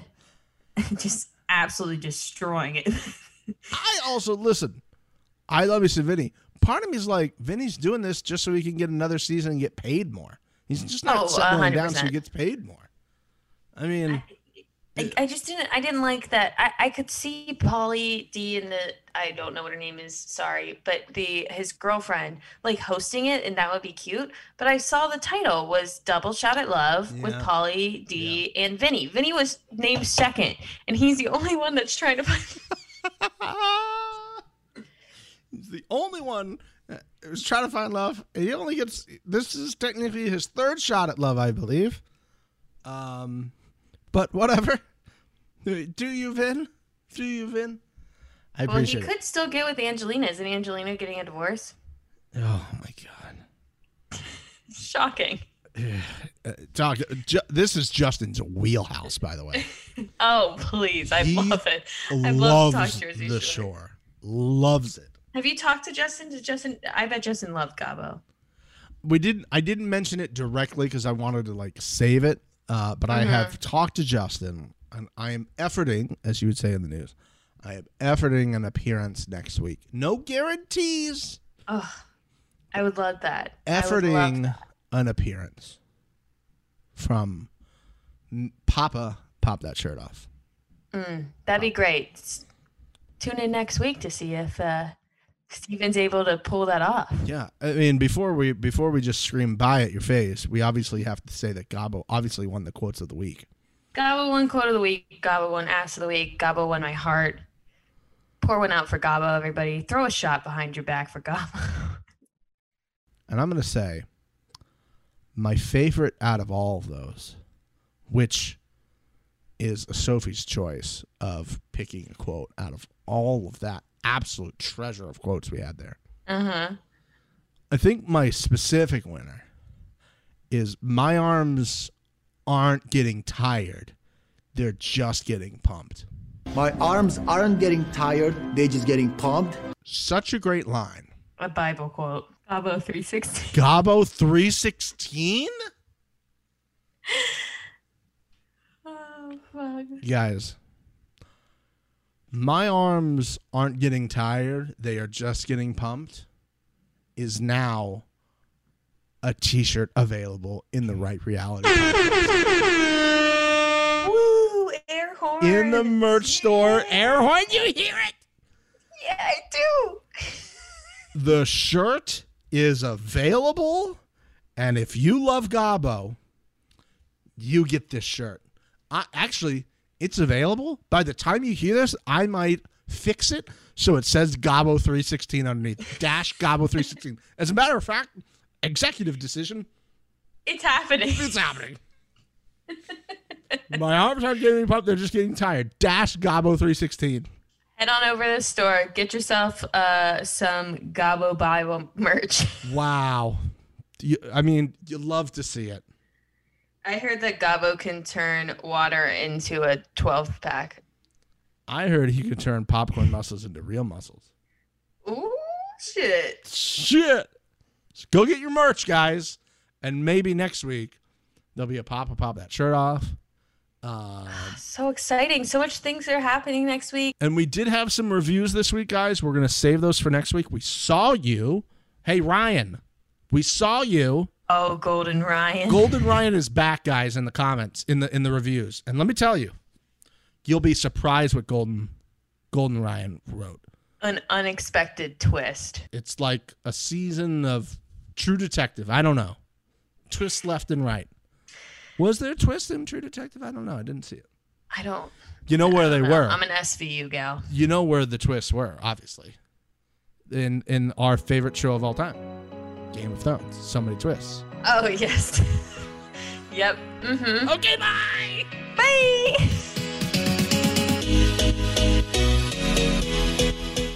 <laughs> just absolutely destroying it. <laughs> I also listen. I love you, Vinny. Part of me is like, Vinny's doing this just so he can get another season and get paid more. He's just not Oh, settling down so he gets paid more. I mean, I, I just didn't. I didn't like that. I, I could see Pauly D and the I don't know what her name is. Sorry, but the his girlfriend like hosting it, and that would be cute. But I saw the title was Double Shot at Love with Pauly D and Vinny. Vinny was named second, and he's the only one that's trying to find. <laughs> he's the only one uh, who's trying to find love. And he only gets this is technically his third shot at love, I believe. Um, but whatever. <laughs> Do you, Vin? Do you, Vin? I well, he appreciate it. could still get with Angelina. Isn't Angelina getting a divorce? Oh my god. <laughs> Shocking. <sighs> Uh, Doc, ju- this is Justin's wheelhouse, by the way. <laughs> Oh please, I He love it. I love to Loves talk Jersey the Shore. shore. Loves it. Have you talked to Justin? Did Justin? I bet Justin loved Gabo. We didn't. I didn't mention it directly because I wanted to like save it. Uh, but I Mhm. have talked to Justin, and I am efforting, as you would say in the news, I am efforting an appearance next week. No guarantees. Oh, I would love that. I would love Efforting that. an appearance from Papa. Pop that shirt off. Mm, that'd be great. Tune in next week to see if uh, Steven's able to pull that off. Yeah, I mean, before we before we just scream "buy" at your face, we obviously have to say that Gabo obviously won the quotes of the week. Gabo won quote of the week. Gabo won ass of the week. Gabo won my heart. Pour one out for Gabo, everybody. Throw a shot behind your back for Gabo. <laughs> And I'm going to say my favorite out of all of those, which is a Sophie's choice of picking a quote out of all of that absolute treasure of quotes we had there. Uh huh. I think my specific winner is my arms aren't getting tired. They're just getting pumped. My arms aren't getting tired, they're just getting pumped. Such a great line. A Bible quote. Gabo three sixteen. Gabo 316? <laughs> Oh fuck. Guys, my arms aren't getting tired. They are just getting pumped. Is now a t shirt available in the right reality. Woo! Air horn. in the merch store. Air horn, you hear it? Yeah, I do. <laughs> The shirt is available. And if you love Gabo, you get this shirt. I, actually, it's available. By the time you hear this, I might fix it so it says Gabo 316 underneath. Dash Gabo 316. As a matter of fact, executive decision, It's happening. it's happening. My arms aren't getting pumped, they're just getting tired. Dash Gabo 316. Head on over to the store. Get yourself uh, some Gabo Bible merch. Wow. You, I mean, you love to see it. I heard that Gabo can turn water into a 12 pack. I heard he could turn popcorn muscles into real muscles. Ooh, shit. Shit. So go get your merch, guys. And maybe next week there'll be a pop a pop that shirt off. Uh, <sighs> So exciting. So much things are happening next week. and we did have some reviews this week, guys. We're gonna save those for next week. We saw you. Hey Ryan, we saw you. Oh, Golden Ryan. Golden Ryan is back, guys, in the comments, in the in the reviews. And let me tell you, you'll be surprised what Golden Golden Ryan wrote. An unexpected twist. It's like a season of True Detective. I don't know. Twist left and right. Was there a twist in True Detective? I don't know. I didn't see it. I don't. You know where they know. were. I'm an SVU gal. You know where the twists were, obviously. In in our favorite show of all time. Game of Thrones. So many twists. Oh, <laughs> yes. yep. Mm-hmm. Okay, bye. Bye.